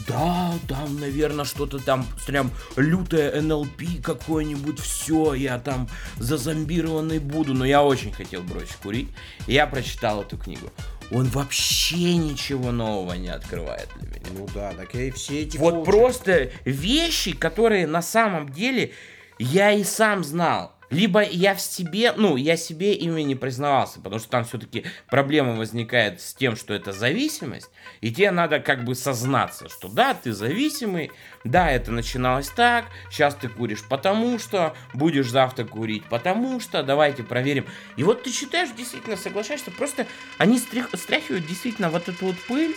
да, там, наверное, что-то там прям лютое НЛП какое-нибудь, все, я там зазомбированный буду, но я очень хотел бросить курить. Я прочитал эту книгу. Он вообще ничего нового не открывает для меня. Ну да, так и все эти... Вот коучи. просто вещи, которые на самом деле я и сам знал либо я в себе, ну, я себе ими не признавался, потому что там все-таки проблема возникает с тем, что это зависимость, и тебе надо как бы сознаться, что да, ты зависимый, да, это начиналось так, сейчас ты куришь потому что, будешь завтра курить потому что, давайте проверим. И вот ты читаешь, действительно соглашаешься, просто они стрях, стряхивают действительно вот эту вот пыль,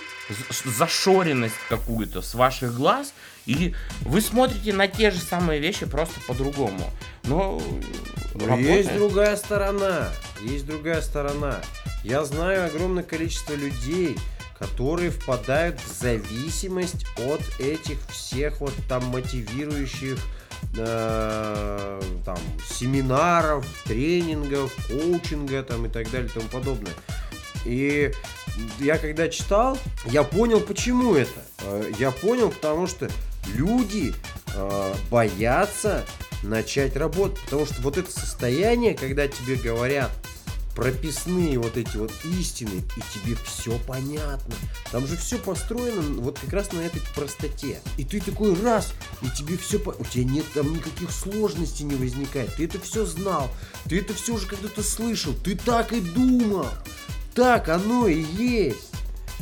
зашоренность какую-то с ваших глаз, и вы смотрите на те же самые вещи просто по-другому. Но, Но есть другая сторона. Есть другая сторона. Я знаю огромное количество людей, которые впадают в зависимость от этих всех вот там мотивирующих э, там семинаров, тренингов, коучинга там и так далее и тому подобное. И я когда читал, я понял, почему это. Э, я понял, потому что люди э, боятся начать работать. Потому что вот это состояние, когда тебе говорят прописные вот эти вот истины, и тебе все понятно. Там же все построено вот как раз на этой простоте. И ты такой раз, и тебе все по... У тебя нет там никаких сложностей не возникает. Ты это все знал, ты это все уже когда-то слышал, ты так и думал. Так оно и есть.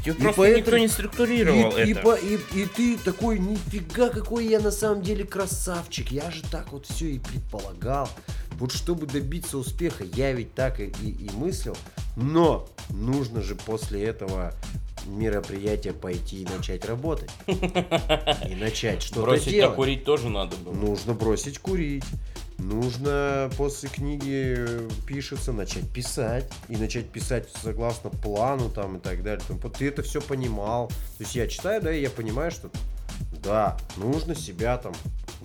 Тебе и просто поэтому... никто не структурировал и, это. И, и, и ты такой, нифига, какой я на самом деле красавчик. Я же так вот все и предполагал. Вот чтобы добиться успеха, я ведь так и, и, и мыслил. Но нужно же после этого мероприятия пойти и начать работать. И начать что-то делать. Бросить курить тоже надо было. Нужно бросить курить. Нужно после книги пишется начать писать и начать писать согласно плану там и так далее. Там, ты это все понимал. То есть я читаю, да, и я понимаю, что да, нужно себя там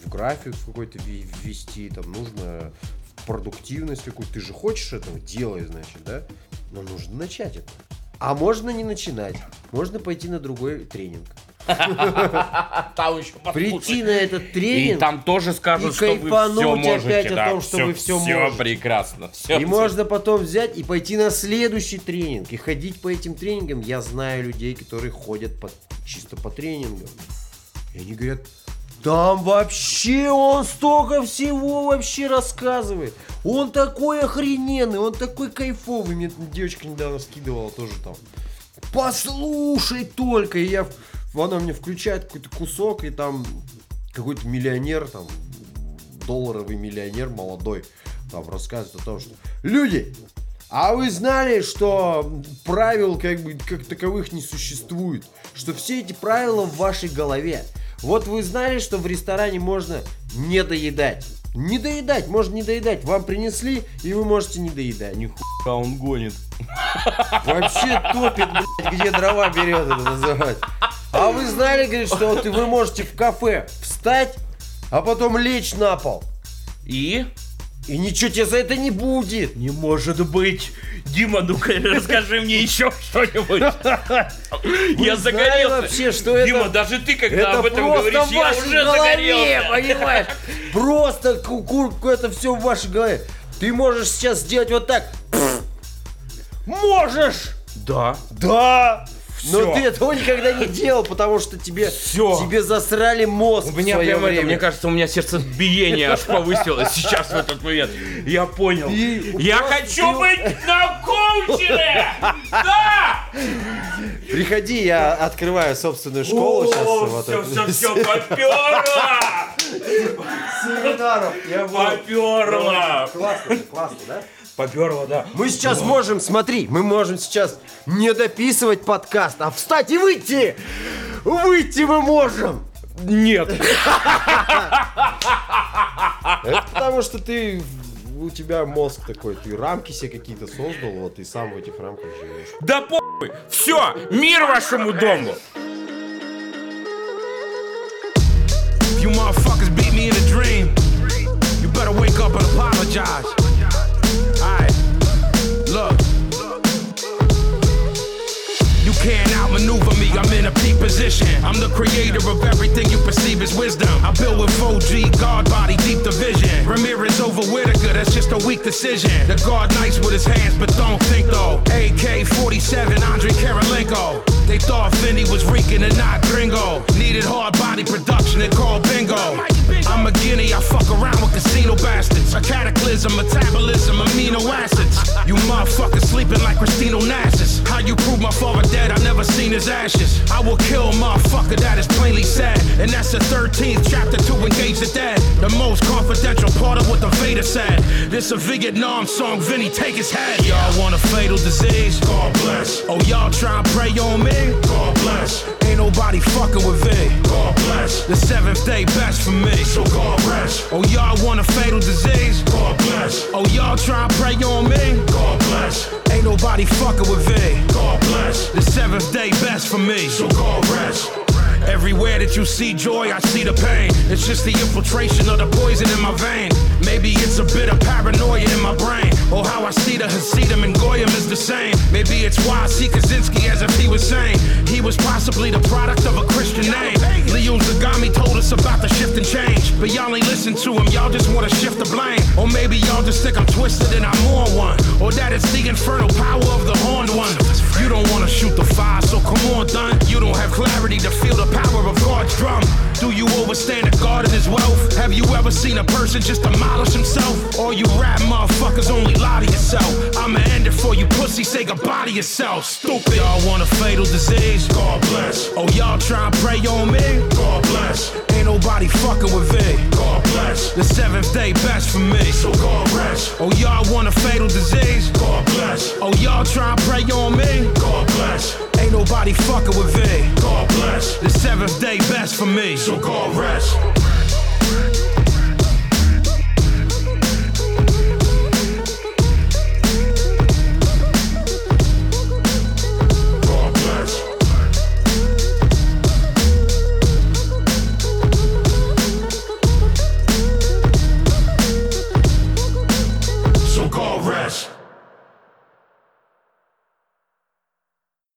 в график какой-то ввести, там нужно в продуктивность какую-то. Ты же хочешь этого, делай, значит, да? Но нужно начать это. А можно не начинать. Можно пойти на другой тренинг. Там еще Прийти на этот тренинг. И там тоже скажут, что вы все можете. опять о том, что вы все можете. Все прекрасно. и можно потом взять и пойти на следующий тренинг. И ходить по этим тренингам. Я знаю людей, которые ходят чисто по тренингам. И они говорят, там вообще он столько всего вообще рассказывает. Он такой охрененный, он такой кайфовый. Мне девочка недавно скидывала тоже там. Послушай только. И я она мне включает какой-то кусок, и там какой-то миллионер, там, долларовый миллионер молодой, там рассказывает о том, что люди, а вы знали, что правил как бы как таковых не существует? Что все эти правила в вашей голове. Вот вы знали, что в ресторане можно не доедать. Не доедать, можно не доедать. Вам принесли, и вы можете не доедать. Нихуя он гонит. Вообще топит, блядь, где дрова берет, это называть. А вы знали, говорит, что вот вы можете в кафе встать, а потом лечь на пол. И? И ничего тебе за это не будет. Не может быть. Дима, ну-ка расскажи мне еще что-нибудь. Я загорелся. вообще, что это- Дима, даже ты, когда об этом говоришь, я уже загорелся. понимаешь? Просто ку- ку- это все в вашей голове. Ты можешь сейчас сделать вот так. Можешь! Да. Да! Но Всё. ты этого никогда не делал, потому что тебе, Всё. тебе засрали мозг У в меня своё прямо это, время. мне кажется, у меня сердцебиение аж повысилось сейчас в этот момент. Я понял. И Я просто хочу ты- быть на коучере! Да! Приходи, я открываю собственную школу сейчас. вот все, это. все, все, поперло! Семинаров. Я буду. Поперло! Классно, классно, да? Поперло, да. Мы сейчас можем, смотри, мы можем сейчас не дописывать подкаст, а встать и выйти! Выйти мы можем! Нет. Это потому что ты, у тебя мозг такой, ты рамки себе какие-то создал, вот, и сам в этих рамках живешь. Да похуй! Все! Мир вашему дому! You motherfuckers beat me in a dream, you better wake up and apologize. Can't outmaneuver me, I'm in a peak position. I'm the creator of everything you perceive as wisdom. I build with 4G, guard body, deep division. Ramirez over Whitaker, that's just a weak decision. The guard nice with his hands, but don't think though. AK 47, Andre Karolinko. They thought Finney was Rican and not gringo. Needed hard body production and called bingo. I'm a guinea, I fuck around with casino bastards. A cataclysm, metabolism, amino acids. You motherfuckers sleeping like Christina Onassis. How you prove my father dead? I never seen his ashes. I will kill a motherfucker that is plainly sad. And that's the 13th chapter to engage the dead. The most confidential part of what the Vader said. This a Vietnam song, Vinny, take his head. Y'all want a fatal disease? God bless. Oh, y'all try and pray on me? God bless. Ain't nobody fucking with V. God bless. The seventh day best for me. So God rest. Oh, y'all want a fatal disease? God bless. Oh, y'all try and pray on me? God bless. Ain't nobody fucking with V. God bless. The seventh day best for me. So God rest. Everywhere that you see joy, I see the pain. It's just the infiltration of the poison in my vein. Maybe it's a bit of paranoia in my brain. Or how I see the Hasidim and Goyim is the same. Maybe it's why I see Kaczynski as if he was saying he was possibly the product of a Christian name. Leo Zagami told us about the shift and change. But y'all ain't listen to him, y'all just wanna shift the blame. Or maybe y'all just think I'm twisted and I'm on one. Or that it's the infernal power of the horned one. You don't wanna shoot the fire, so come on, done. You don't have clarity to feel the power of God's drum. Do you overstand the God and his wealth? Have you ever seen a person just demolish himself? Or you rap motherfuckers only lie to yourself? I'ma end it for you, pussy. Say goodbye to yourself. Stupid. Y'all want a fatal disease? God bless. Oh, y'all try and pray on me? God bless. Ain't nobody fucking with V. God bless. The seventh day best for me. So God rest. Oh, y'all want a fatal disease? God bless. Oh, y'all try and pray on me? God bless. Ain't nobody fucking with V. God bless. The seventh day best for me. So God rest.